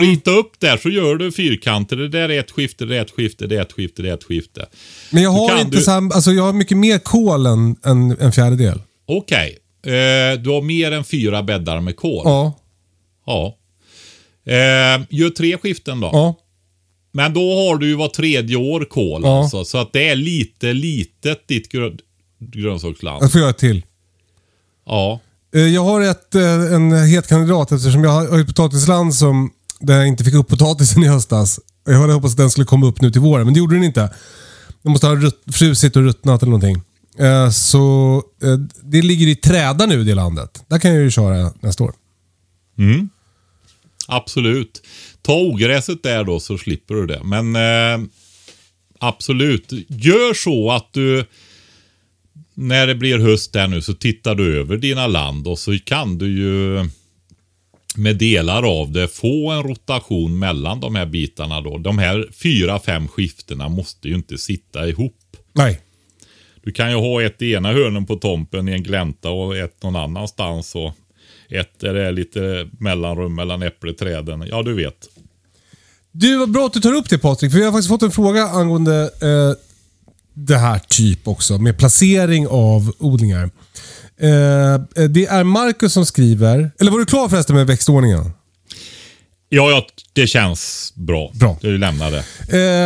S2: Rita upp där så gör du fyrkanter. Det där är ett skifte, det är ett skifte, det är ett skifte, det är ett skifte.
S1: Men jag har inte
S2: du-
S1: så här, alltså jag har mycket mer kol än en, en fjärdedel.
S2: Okej, eh, du har mer än fyra bäddar med kol.
S1: Ja.
S2: Ja. Eh, gör tre skiften då.
S1: Ja.
S2: Men då har du ju var tredje år kol
S1: Ja.
S2: alltså. Så att det är lite litet ditt grön, grönsaksland.
S1: Jag får göra ett till.
S2: Ja.
S1: Eh, Jag har ett, eh, en het kandidat eftersom jag har ett potatisland som, där jag inte fick upp potatisen i höstas. Jag hade hoppats att den skulle komma upp nu till våren, men det gjorde den inte. Den måste ha rutt, frusit och ruttnat eller någonting. Eh, Så eh, det ligger i träda nu det landet. Där kan jag ju köra nästa år. Mm.
S2: Absolut. Ta ogräset där då så slipper du det. Men eh, absolut. Gör så att du när det blir höst där nu så tittar du över dina land och så kan du ju med delar av det få en rotation mellan de här bitarna då. De här fyra, fem skiftena måste ju inte sitta ihop.
S1: Nej.
S2: Du kan ju ha ett i ena hörnen på tompen i en glänta och ett någon annanstans. Och ett där det är lite mellanrum mellan äppleträden. Ja, du vet.
S1: Du, vad bra att du tar upp det Patrik. För vi har faktiskt fått en fråga angående eh, det här typ också. Med placering av odlingar. Eh, det är Marcus som skriver. Eller var du klar förresten med växtordningen?
S2: Ja, ja, det känns bra.
S1: Bra.
S2: Du lämnar det.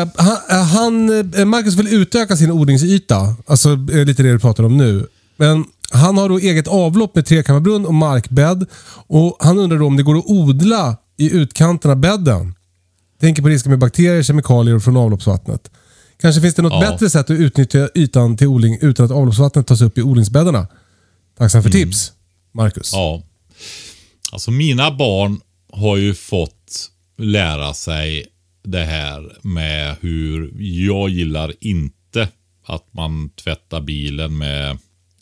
S1: Eh, han, eh, han, eh, Marcus vill utöka sin odlingsyta. Alltså eh, lite det du pratar om nu. Men han har då eget avlopp med trekammarbrunn och markbädd. Och Han undrar då om det går att odla i utkanten av bädden. Tänker på risken med bakterier, kemikalier från avloppsvattnet. Kanske finns det något
S2: Ja.
S1: bättre sätt att utnyttja ytan till odling utan att avloppsvattnet tas upp i odlingsbäddarna? Tacksam för tips, Marcus.
S2: Ja. Alltså mina barn har ju fått lära sig det här med hur jag gillar inte att man tvättar bilen med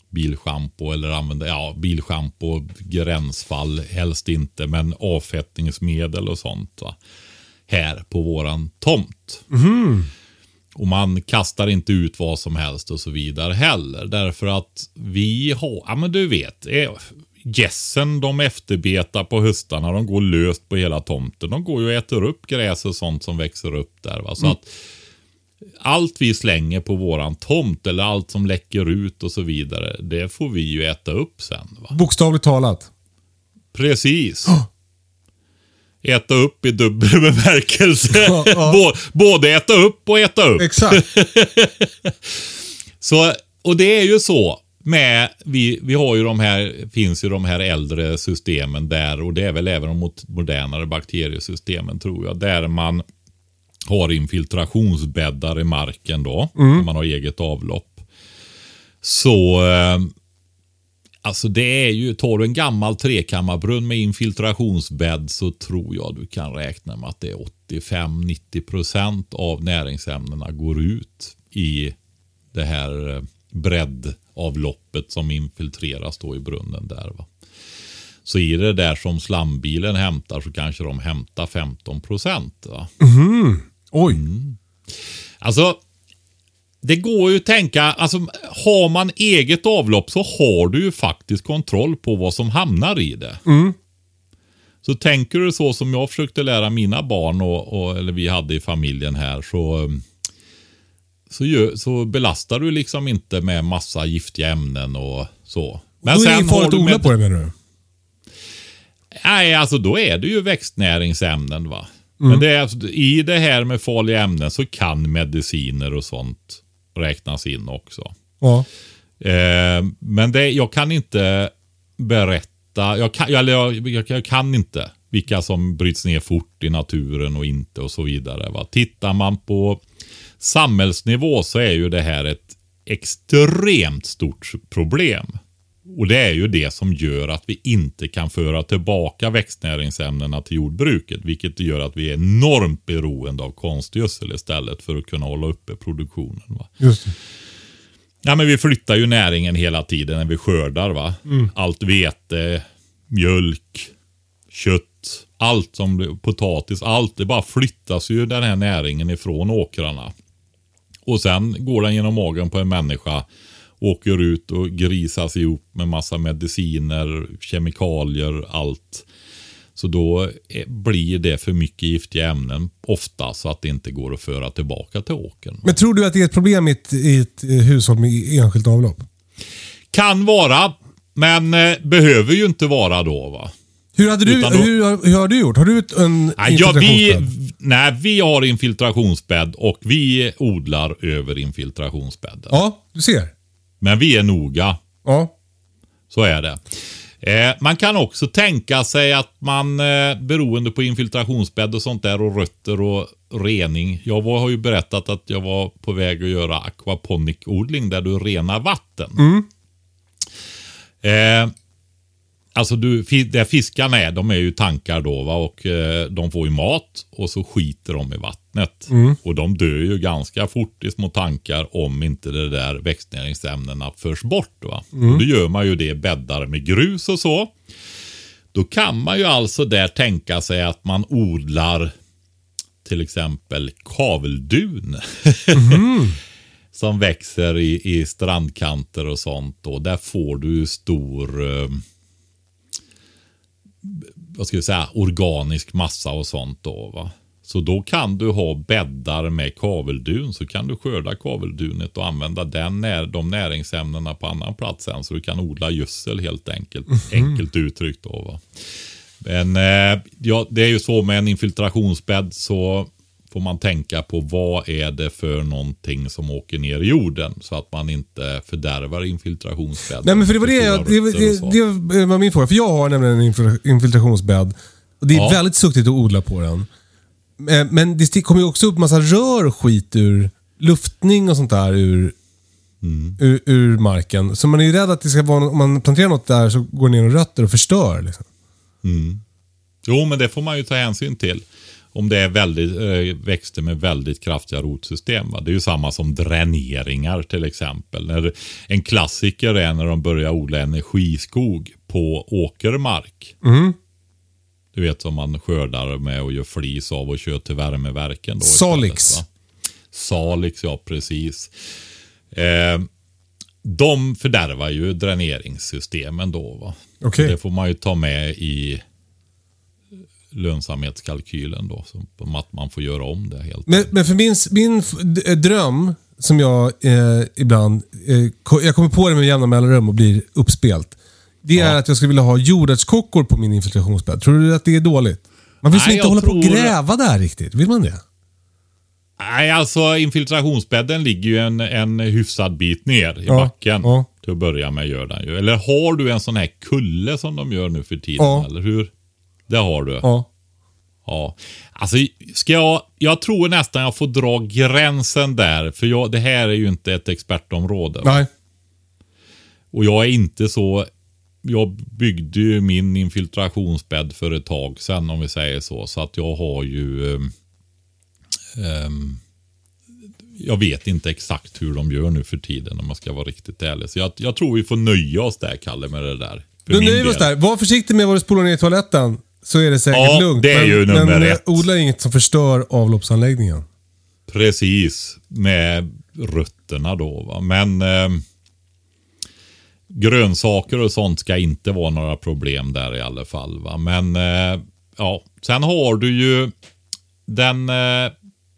S2: bilschampo eller använder, ja bilschampo, gränsfall, helst inte, men avfettningsmedel och sånt. Va? Här på våran tomt. Och man kastar inte ut vad som helst och så vidare heller. Därför att vi har, ja men du vet, eh, gässen de efterbetar på höstarna. De går löst på hela tomten. De går ju och äter upp gräs och sånt som växer upp där. Va? Så att allt vi slänger på våran tomt eller allt som läcker ut och så vidare. Det får vi ju äta upp sen. Va?
S1: Bokstavligt talat.
S2: Precis. Äta upp i dubbel bemärkelse.
S1: Ja, ja.
S2: Bå- Både äta upp och äta upp.
S1: Exakt.
S2: Så, och det är ju så med, vi, vi har ju de här, finns ju de här äldre systemen där och det är väl även de modernare bakteriesystemen tror jag. Där man har infiltrationsbäddar i marken då. När man har eget avlopp. Så eh, Alltså det är ju, tar du en gammal trekammarbrunn med infiltrationsbädd så tror jag du kan räkna med att det är 85-90% av näringsämnena går ut i det här eh, breddavloppet som infiltreras då i brunnen där. Va? Så i det där som slambilen hämtar så kanske de hämtar 15%. Va?
S1: Oj.
S2: Alltså, det går ju att tänka, alltså har man eget avlopp så har du ju faktiskt kontroll på vad som hamnar i det. Så tänker du så som jag försökte lära mina barn och, och eller vi hade i familjen här så, um, så, gör, så belastar du liksom inte med massa giftiga ämnen och så.
S1: Då är det farligt
S2: du
S1: att odla
S2: med-
S1: på det menar du?
S2: Nej, alltså då är det ju växtnäringsämnen va. Men det är, i det här med farliga ämnen så kan mediciner och sånt räknas in också.
S1: Ja.
S2: Eh, men det, jag kan inte berätta, jag kan, jag, jag, jag kan inte vilka som bryts ner fort i naturen och inte och så vidare. Va? Tittar man på samhällsnivå så är ju det här ett extremt stort problem. Och det är ju det som gör att vi inte kan föra tillbaka växtnäringsämnena till jordbruket. Vilket gör att vi är enormt beroende av konstgödsel istället för att kunna hålla uppe produktionen. Va?
S1: Just det.
S2: Ja, men vi flyttar ju näringen hela tiden när vi skördar. va. Allt vete, mjölk, kött, allt som potatis, allt. Det bara flyttas ju den här näringen ifrån åkrarna. Och sen går den genom magen på en människa, åker ut och grisas ihop med massa mediciner, kemikalier, allt. Så då eh, blir det för mycket giftiga ämnen ofta så att det inte går att föra tillbaka till åkern.
S1: Men tror du att det är ett problem i ett, i ett eh, hushåll med enskilt avlopp?
S2: Kan vara, men eh, behöver ju inte vara då va.
S1: Hur, hade du,
S2: då-
S1: hur, har- hur har du gjort? Har du en
S2: Nej, ja, vi,
S1: infiltrationsbädd?
S2: nej, vi har infiltrationsbädd och vi odlar över infiltrationsbädden.
S1: Ja, du ser.
S2: Men vi är noga,
S1: Ja.
S2: så är det. Eh, man kan också tänka sig att man, eh, beroende på infiltrationsbädd och sånt där och rötter och rening. Jag var, har ju berättat att jag var på väg att göra aquaponic-odling där du renar vatten. Eh, Alltså du, där fiskarna är, de är ju tankar då va och eh, de får ju mat och så skiter de i vattnet. Och de dör ju ganska fort i små tankar om inte det där växtnäringsämnena förs bort. Va? Och då gör man ju det i bäddar med grus och så. Då kan man ju alltså där tänka sig att man odlar till exempel kaveldun. Som växer i, i strandkanter och sånt. Och där får du stor eh, vad ska vi säga, organisk massa och sånt då. Va? Så då kan du ha bäddar med kaveldun. Så kan du skörda kaveldunet och använda den när, de näringsämnena på annan plats sen. Så du kan odla gödsel helt enkelt. Enkelt uttryckt då. Va? Men eh, ja, det är ju så med en infiltrationsbädd så får man tänka på vad är det för någonting som åker ner i jorden. Så att man inte fördärvar infiltrationsbädden.
S1: Nej, men för det var det, jag, det, det, det var min fråga. För jag har nämligen en infil- infiltrationsbädd. Och det är
S2: Ja.
S1: väldigt suktigt att odla på den. Eh, Men det kommer ju också upp massa rör och skit ur luftning och sånt där ur,
S2: Mm.
S1: ur, ur marken. Så man är ju rädd att det ska vara, om man planterar något där så går det ner och rötter och förstör. Liksom.
S2: Jo, men det får man ju ta hänsyn till. Om det är väldigt, eh, växter med väldigt kraftiga rotsystem. Va? Det är ju samma som dräneringar till exempel. När, en klassiker är när de börjar odla energiskog på åkermark. Du vet som man skördar med och gör flis av och kör till värmeverken. Då istället,
S1: Salix.
S2: va? Salix, ja precis. Eh, de fördärvar ju dräneringssystemen då. Va?
S1: Okej.
S2: Det får man ju ta med i lönsamhetskalkylen då. Som att man får göra om det helt.
S1: Men, men för min, min d- dröm, som jag eh, ibland... Eh, jag kommer på det med jämna mellanrum och blir uppspelt. Det är att jag skulle vilja ha jordärtskockor på min infiltrationsbädd. Tror du att det är dåligt? Man vill
S2: Nej,
S1: inte
S2: jag
S1: hålla på och
S2: tror-
S1: gräva där riktigt. Vill man det?
S2: Nej, alltså infiltrationsbädden ligger ju en, en hyfsad bit ner i
S1: Ja,
S2: backen.
S1: ja.
S2: Till att börja med gör den ju. Eller har du en sån här kulle som de gör nu för tiden?
S1: Ja.
S2: Eller hur? Det har du.
S1: Ja.
S2: Ja, alltså ska jag, jag tror nästan jag får dra gränsen där. För jag, det här är ju inte ett expertområde.
S1: Nej.
S2: Och jag är inte så, jag byggde ju min infiltrationsbädd för ett tag sedan om vi säger så. Så att jag har ju, ehm, jag vet inte exakt hur de gör nu för tiden om jag ska vara riktigt ärlig. Så jag, jag tror vi får nöja oss där Kalle med det där. Min
S1: nöjer oss där. Var försiktig med vad du spolar ner i toaletten. Så är det säkert
S2: Ja,
S1: lugnt.
S2: det är
S1: men,
S2: ju nummer
S1: men
S2: ett.
S1: odla inget som förstör avloppsanläggningen.
S2: Precis, med rötterna då. Va? Men eh, grönsaker och sånt ska inte vara några problem där i alla fall. Va? Men eh, ja, sen har du ju den, eh,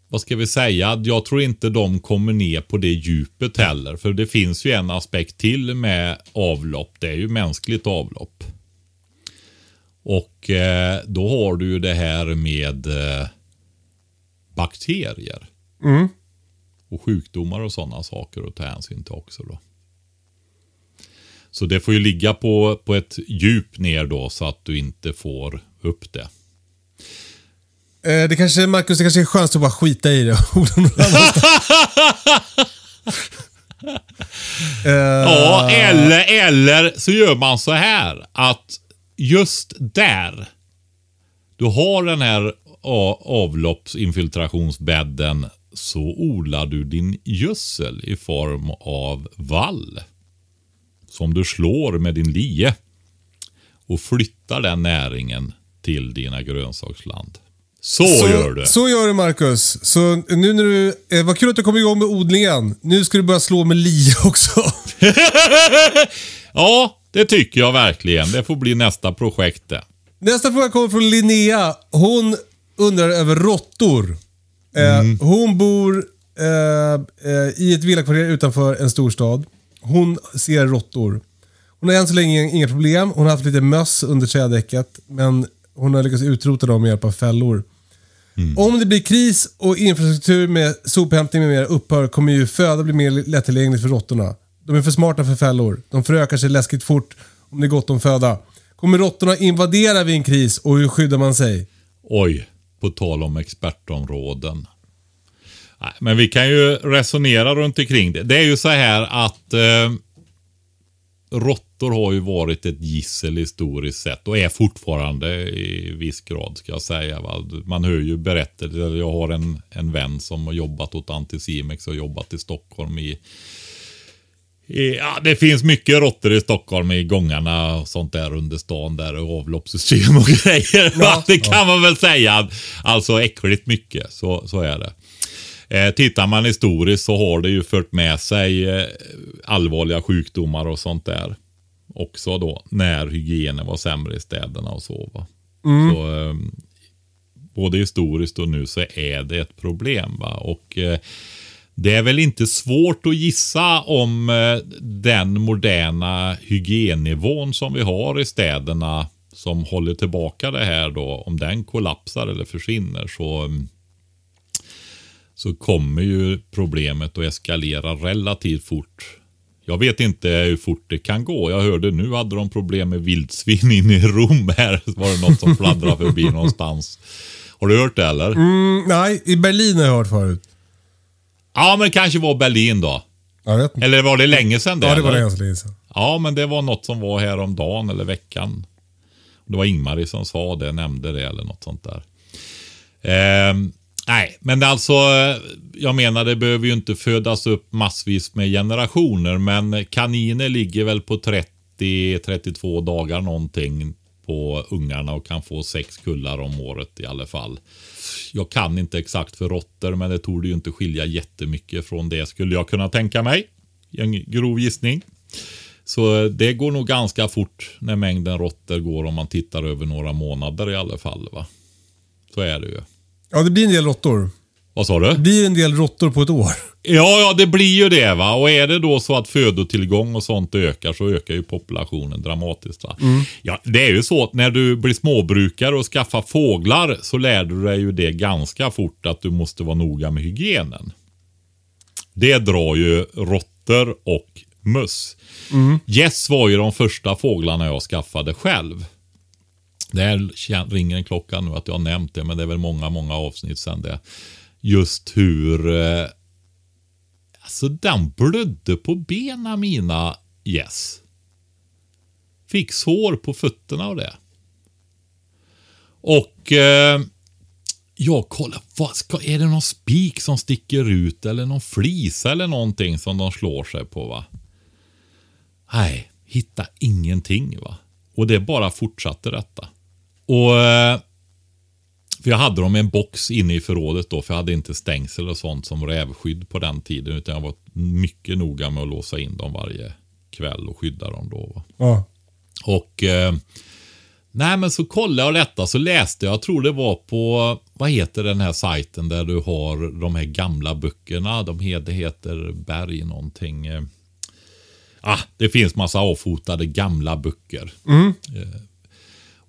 S2: vad ska vi säga, jag tror inte de kommer ner på det djupet heller. För det finns ju en aspekt till med avlopp. Det är ju mänskligt avlopp. Och eh, då har du ju det här med eh, bakterier. Och sjukdomar och sådana saker att ta hänsyn till också då. Så det får ju ligga på, på ett djup ner då så att du inte får upp det.
S1: Eh, det kanske, Marcus, det kanske är skönt att bara skita i det. Eh,
S2: Ja, eller, eller så gör man så här att just där du har den här avloppsinfiltrationsbädden så odlar du din gödsel i form av vall. Som du slår med din lie. Och flyttar den näringen till dina grönsaksland. Så, gör du.
S1: Så gör du Marcus. Så nu när du... Eh, vad kul att du kom igång med odlingen. Nu ska du börja slå med lie också.
S2: Ja, det tycker jag verkligen. Det får bli nästa projekt det.
S1: Nästa fråga kommer från Linnea. Hon undrar över råttor. Eh, Hon bor eh, eh, i ett villakvarter utanför en storstad. Hon ser råttor. Hon har än så länge inga problem. Hon har haft lite möss under trädäcket. Men hon har lyckats utrota dem med hjälp av fällor. Om det blir kris och infrastruktur med sophämtning med mera upphör kommer ju föda bli mer lättillgängligt för råttorna. De är för smarta för fällor. De förökar sig läskigt fort om det är gott om föda. Kommer råttorna invadera vid en kris och hur skyddar man sig?
S2: Oj, på tal om expertområden. Nej, men vi kan ju resonera runt omkring det. Det är ju så här att eh, råttor har ju varit ett gissel historiskt sett och är fortfarande i viss grad ska jag säga. Va? Man hör ju berättelser. Jag har en, en vän som har jobbat åt Anticimex och jobbat i Stockholm i Ja, det finns mycket råttor i Stockholm i gångarna och sånt där under stan där och avloppssystem och grejer.
S1: Ja,
S2: det kan man väl säga. Alltså äckligt mycket, så, så är det. Eh, tittar man historiskt så har det ju fört med sig eh, allvarliga sjukdomar och sånt där. Också då när hygienen var sämre i städerna och så. Va? så eh, både historiskt och nu så är det ett problem. Va? Och eh, det är väl inte svårt att gissa om eh, den moderna hygiennivån som vi har i städerna som håller tillbaka det här då, om den kollapsar eller försvinner så, mm, så kommer ju problemet att eskalera relativt fort. Jag vet inte hur fort det kan gå. Jag hörde nu hade de problem med vildsvin inne i Rom här. Var det något som fladdrade förbi någonstans? Har du hört det eller?
S1: Mm, nej, i Berlin har jag hört förut.
S2: Ja, men kanske var Berlin då.
S1: Jag vet inte.
S2: Eller var det länge sedan det?
S1: Ja, det var det
S2: eller?
S1: länge sedan.
S2: Ja, men det var något som var häromdagen eller veckan. Det var Ingmarie som sa det, nämnde det eller något sånt där. Ehm, nej, men alltså, jag menar det behöver ju inte födas upp massvis med generationer, men kaniner ligger väl på 30-32 dagar någonting på ungarna och kan få sex kullar om året i alla fall. Jag kan inte exakt för råttor men det torde ju inte skilja jättemycket från det skulle jag kunna tänka mig. En grov gissning. Så det går nog ganska fort när mängden råttor går om man tittar över några månader i alla fall. Va? Så är det ju.
S1: Ja, det blir en del råttor.
S2: Vad sa du?
S1: Det blir en del råttor på ett år.
S2: Ja, ja, det blir ju det va. Och är det då så att födotillgång och sånt ökar så ökar ju populationen dramatiskt va. Ja, det är ju så att när du blir småbrukare och skaffar fåglar så lär du dig ju det ganska fort att du måste vara noga med hygienen. Det drar ju råttor och möss. Gäss var ju de första fåglarna jag skaffade själv. Där ringer en klocka nu att jag har nämnt det, men det är väl många, många avsnitt sedan det. Just hur eh, Alltså den blödde på benen mina gäss. Fick sår på fötterna av det. Och eh, jag kollar, vad ska, är det någon spik som sticker ut eller någon flisa eller någonting som de slår sig på va? Nej, hitta ingenting va. Och det bara fortsatte detta. Och eh, för jag hade dem i en box inne i förrådet då, för jag hade inte stängsel och sånt som rävskydd på den tiden. Utan jag var mycket noga med att låsa in dem varje kväll och skydda dem då.
S1: Ja.
S2: Och eh, nej men så kollade jag detta så läste jag, jag tror det var på, vad heter den här sajten där du har de här gamla böckerna. De heter, heter Berg någonting. Eh, ah, det finns massa avfotade gamla böcker. Eh,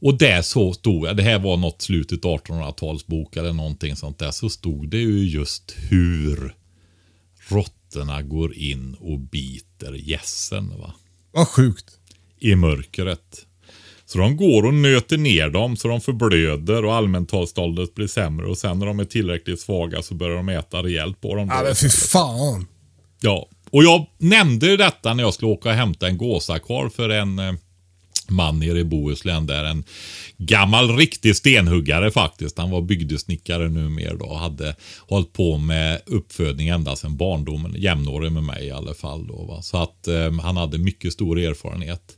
S2: och där så stod det, det här var något slutet 1800-talsbok eller någonting sånt där. Så stod det ju just hur råttorna går in och biter gässen. Va?
S1: Vad sjukt.
S2: i mörkret. Så de går och nöter ner dem så de förblöder och allmäntalståndet blir sämre. Och sen när de är tillräckligt svaga så börjar de äta rejält på dem.
S1: Ja, men fy fan.
S2: Ja, och jag nämnde ju detta när jag skulle åka och hämta en gåsakvar för en eh, man nere i Bohuslän där. En gammal riktig stenhuggare faktiskt. Han var bygdesnickare numera då och hade hållit på med uppfödning ända sedan barndomen. Jämnårig med mig i alla fall då. Va? Så att eh, han hade mycket stor erfarenhet.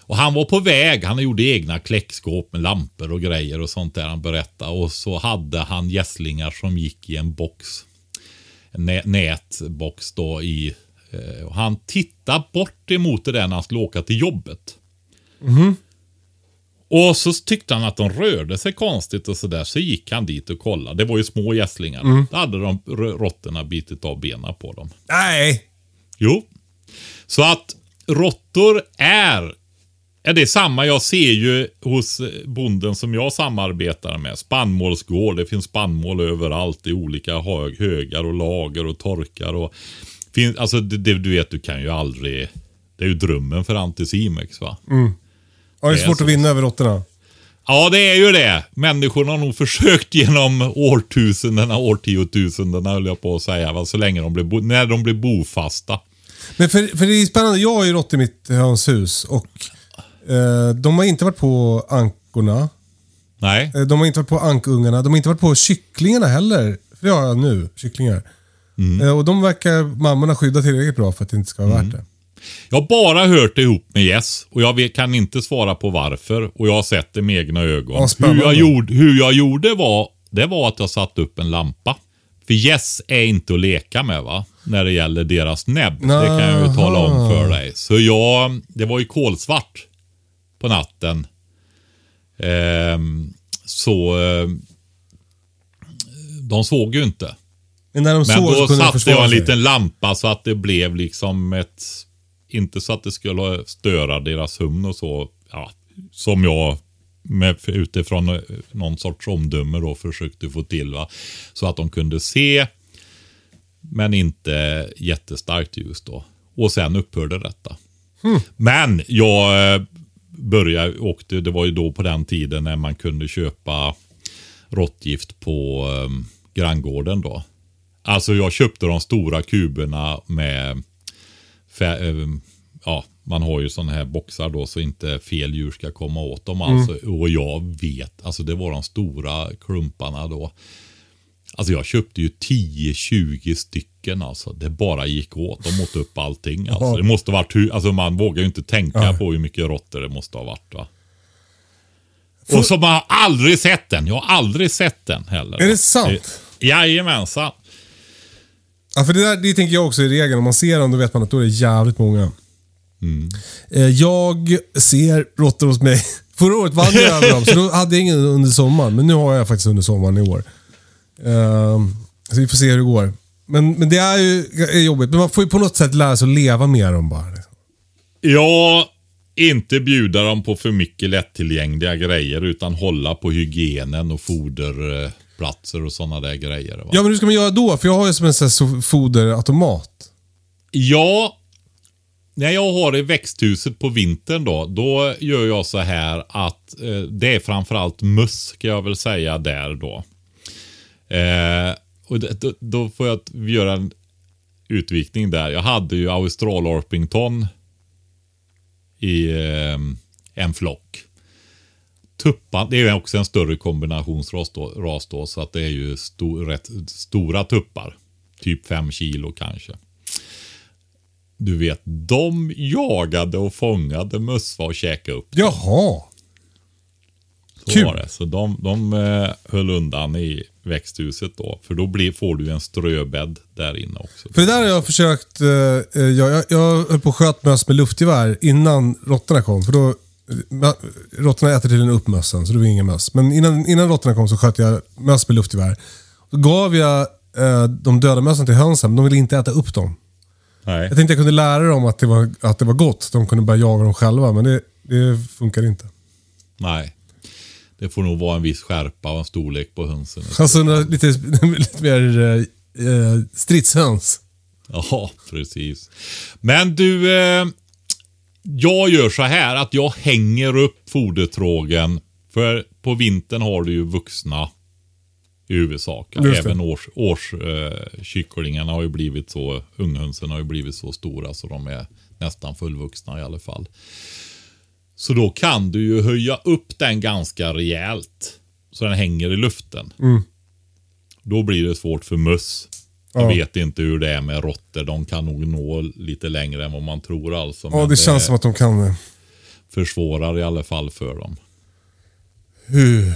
S2: Och han var på väg, han gjorde egna kläckskåp med lampor och grejer och sånt där han berättade. Och så hade han gässlingar som gick i en box en nä- nätbox då i... Eh, och han tittade bort emot det där när han skulle åka till jobbet. Och så tyckte han att de rörde sig konstigt och sådär. Så gick han dit och kollade. Det var ju små gässlingar. Då hade de råttorna bitit av benen på dem.
S1: Nej.
S2: Jo. Så att råttor är, är det samma jag ser ju hos eh, bonden som jag samarbetar med. Spannmålsgård, det finns spannmål överallt i olika hög, högar och lager och torkar. Och finns, alltså det, det, du vet, du kan ju aldrig, det är ju drömmen för Anticimex va.
S1: Ja, det är svårt
S2: så.
S1: att vinna över råttorna.
S2: Ja, det är ju det. Människorna har nog försökt genom årtusendena, årtiotusendena höll jag på att säga. Va? Så länge de blir, när de blir bofasta.
S1: Men för, för det är spännande. Jag har ju råttor i mitt hönshus och eh, de har inte varit på ankorna.
S2: Nej.
S1: Eh, De har inte varit på ankungarna. De har inte varit på kycklingarna heller. För det har jag nu, kycklingar. Eh, Och de verkar mammorna skydda tillräckligt bra för att det inte ska vara värt det.
S2: Jag har bara hört det ihop med Yes och jag kan inte svara på varför. Och jag har sett det med egna ögon.
S1: Ja,
S2: hur, jag gjorde, hur jag gjorde var, det var att jag satte upp en lampa. För Yes är inte att leka med va? När det gäller deras näbb. Det kan jag ju tala om för dig. Så jag, det var ju kolsvart på natten. Ehm, så eh, de såg ju inte.
S1: Men när de
S2: Men
S1: såg så
S2: då
S1: de
S2: satte jag en
S1: sig.
S2: liten lampa så att det blev liksom ett... Inte så att det skulle störa deras sömn och så. Ja, som jag med, utifrån eh, någon sorts omdöme då försökte få till. Va? Så att de kunde se. Men inte jättestarkt ljus då. Och sen upphörde detta. Men jag eh, började, åkte, det var ju då på den tiden när man kunde köpa råttgift på um, granngården då. Alltså jag köpte de stora kuberna med, ja, man har ju sådana här boxar då så inte fel djur ska komma åt dem. Alltså, Och jag vet, alltså det var de stora klumparna då. Alltså jag köpte ju 10-20 stycken alltså. Det bara gick åt. De åt upp allting. Alltså.
S1: Ja.
S2: Det måste varit, hu- alltså man vågar ju inte tänka på hur mycket råttor det måste ha varit va. Och som har aldrig sett den. Jag har aldrig sett den heller.
S1: Är det sant?
S2: Jajamensan.
S1: Ja, för det, där, det tänker jag också i regeln. Om man ser dem då vet man att då är det jävligt många.
S2: Mm.
S1: Eh, Jag ser råttor hos mig. Förra året vann jag över dem, så då hade jag ingen under sommaren. Men nu har jag faktiskt under sommaren i år. Ehm, Så vi får se hur det går. Men, men det är ju är jobbigt. Men man får ju på något sätt lära sig att leva med dem bara. liksom.
S2: Ja, inte bjuda dem på för mycket lättillgängliga grejer utan hålla på hygienen och foderplatser och sådana där grejer. Va?
S1: Ja, men hur ska man göra då? För jag har ju som en sån här foderautomat.
S2: Ja, när jag har i växthuset på vintern då, då gör jag så här att eh, det är framförallt möss ska jag väl säga där då. Eh, och det, då, då får jag göra en utvikning där. Jag hade ju australorpington i eh, en flock. Tuppan, det är ju också en större kombinationsras då, ras då så att det är ju stor, rätt stora tuppar. Typ fem kilo kanske. Du vet, de jagade och fångade möss och käkade upp.
S1: Jaha.
S2: Så
S1: Kul.
S2: var det. Så de, de eh, höll undan i växthuset då. För då blir, får du en ströbädd där inne också.
S1: För det där har jag försökt. eh, eh, jag, jag, jag höll på och sköt möss med luftgevär innan råttorna kom. För då, råttorna äter tydligen upp mössen, så det var ingen möss. Men innan, innan råttorna kom så sköt jag möss med luftgevär. Då gav jag eh, de döda mössen till hönsen, men de ville inte äta upp dem.
S2: Nej.
S1: Jag tänkte jag kunde lära dem att det var, att det var gott. De kunde börja jaga dem själva, men det, det funkar inte.
S2: Nej. Det får nog vara en viss skärpa och en storlek på hönsen.
S1: Alltså lite, lite mer eh, eh, stridshöns.
S2: Ja, precis. Men du, eh, jag gör så här att jag hänger upp fodertrågen. För på vintern har du ju vuxna i huvudsak. Även års, års eh, har ju blivit så, unghönsen har ju blivit så stora så de är nästan fullvuxna i alla fall. Så då kan du ju höja upp den ganska rejält. Så den hänger i luften. Då blir det svårt för möss. Jag
S1: Ja.
S2: vet inte hur det är med råttor. De kan nog nå lite längre än vad man tror alltså.
S1: Ja,
S2: Men
S1: det känns som att de kan det.
S2: försvårar i alla fall för dem.
S1: Hur?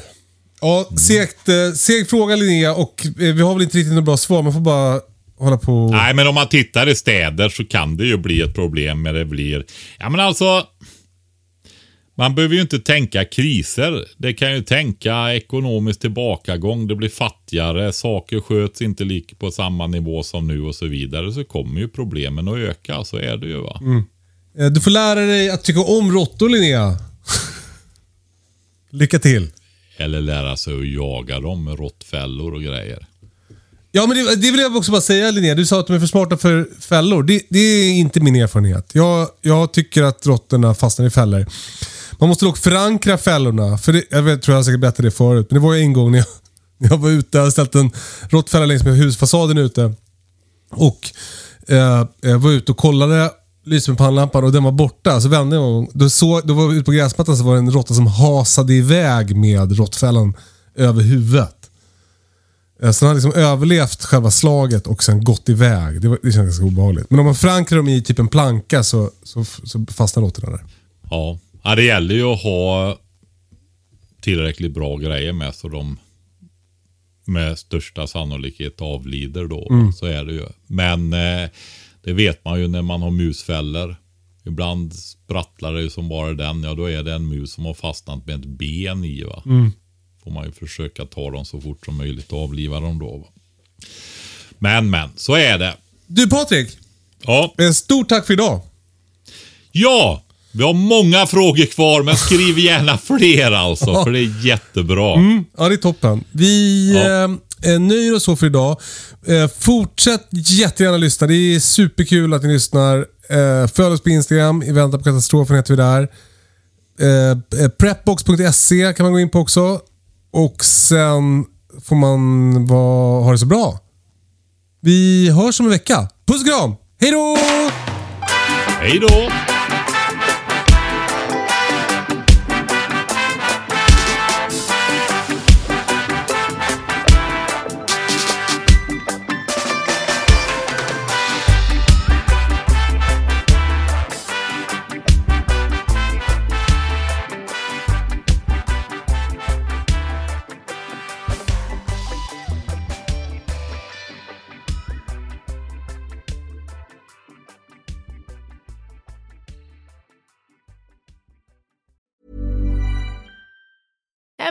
S1: Ja, segt, eh, seg fråga Linnea och eh, vi har väl inte riktigt något bra svar. Man får bara hålla på.
S2: Nej, men om man tittar i städer så kan det ju bli ett problem med det blir... Ja, men alltså... Man behöver ju inte tänka kriser. Det kan ju tänka ekonomisk tillbakagång. Det blir fattigare. Saker sköts inte lika på samma nivå som nu och så vidare. Så kommer ju problemen att öka. Så är det ju va.
S1: Eh, Du får lära dig att tycka om råttor Linnea. Lycka till.
S2: Eller lära sig att jaga dem med råttfällor och grejer.
S1: Ja, men det, det vill jag också bara säga Linnea. Du sa att de är för smarta för fällor. Det, det är inte min erfarenhet. Jag, jag tycker att råttorna fastnar i fällor. Man måste dock förankra fällorna. För det, jag vet, tror jag säkert berättade det förut. Men det var ju en gång när jag, när jag var ute. Jag hade ställt en råttfälla längs med husfasaden ute. Och eh, jag var ute och kollade, lyste med pannlampan och den var borta. Så vände jag mig. Då, så, då var vi ute på gräsmattan så var det en råtta som hasade iväg med råttfällan över huvudet. Eh, så den har liksom överlevt själva slaget och sen gått iväg. Det, var, det känns ganska obehagligt. Men om man förankrar dem i typ en planka så, så, så fastnar råttorna där.
S2: Ja ja, det gäller ju att ha tillräckligt bra grejer med så de med största sannolikhet avlider då. Så är det ju. Men eh, det vet man ju när man har musfällor. Ibland sprattlar det ju som bara den. Ja, då är det en mus som har fastnat med ett ben i. Va? Får man ju försöka ta dem så fort som möjligt och avliva dem då. Va? Men, men, så är det.
S1: Du Patrik,
S2: Ja,
S1: stort tack för idag.
S2: ja vi har många frågor kvar, men skriv gärna fler alltså. För det är jättebra.
S1: Ja, det är toppen. Vi
S2: Ja.
S1: eh, eh, nöjer oss så för idag. Eh, fortsätt jättegärna lyssna. Det är superkul att ni lyssnar. Eh, följ oss på Instagram. I väntan på katastrofen heter vi där. Eh, eh, Prepbox.se kan man gå in på också. Och sen får man va, ha det så bra. Vi hörs om en vecka. Puss och kram! Hej då!
S2: Hej då!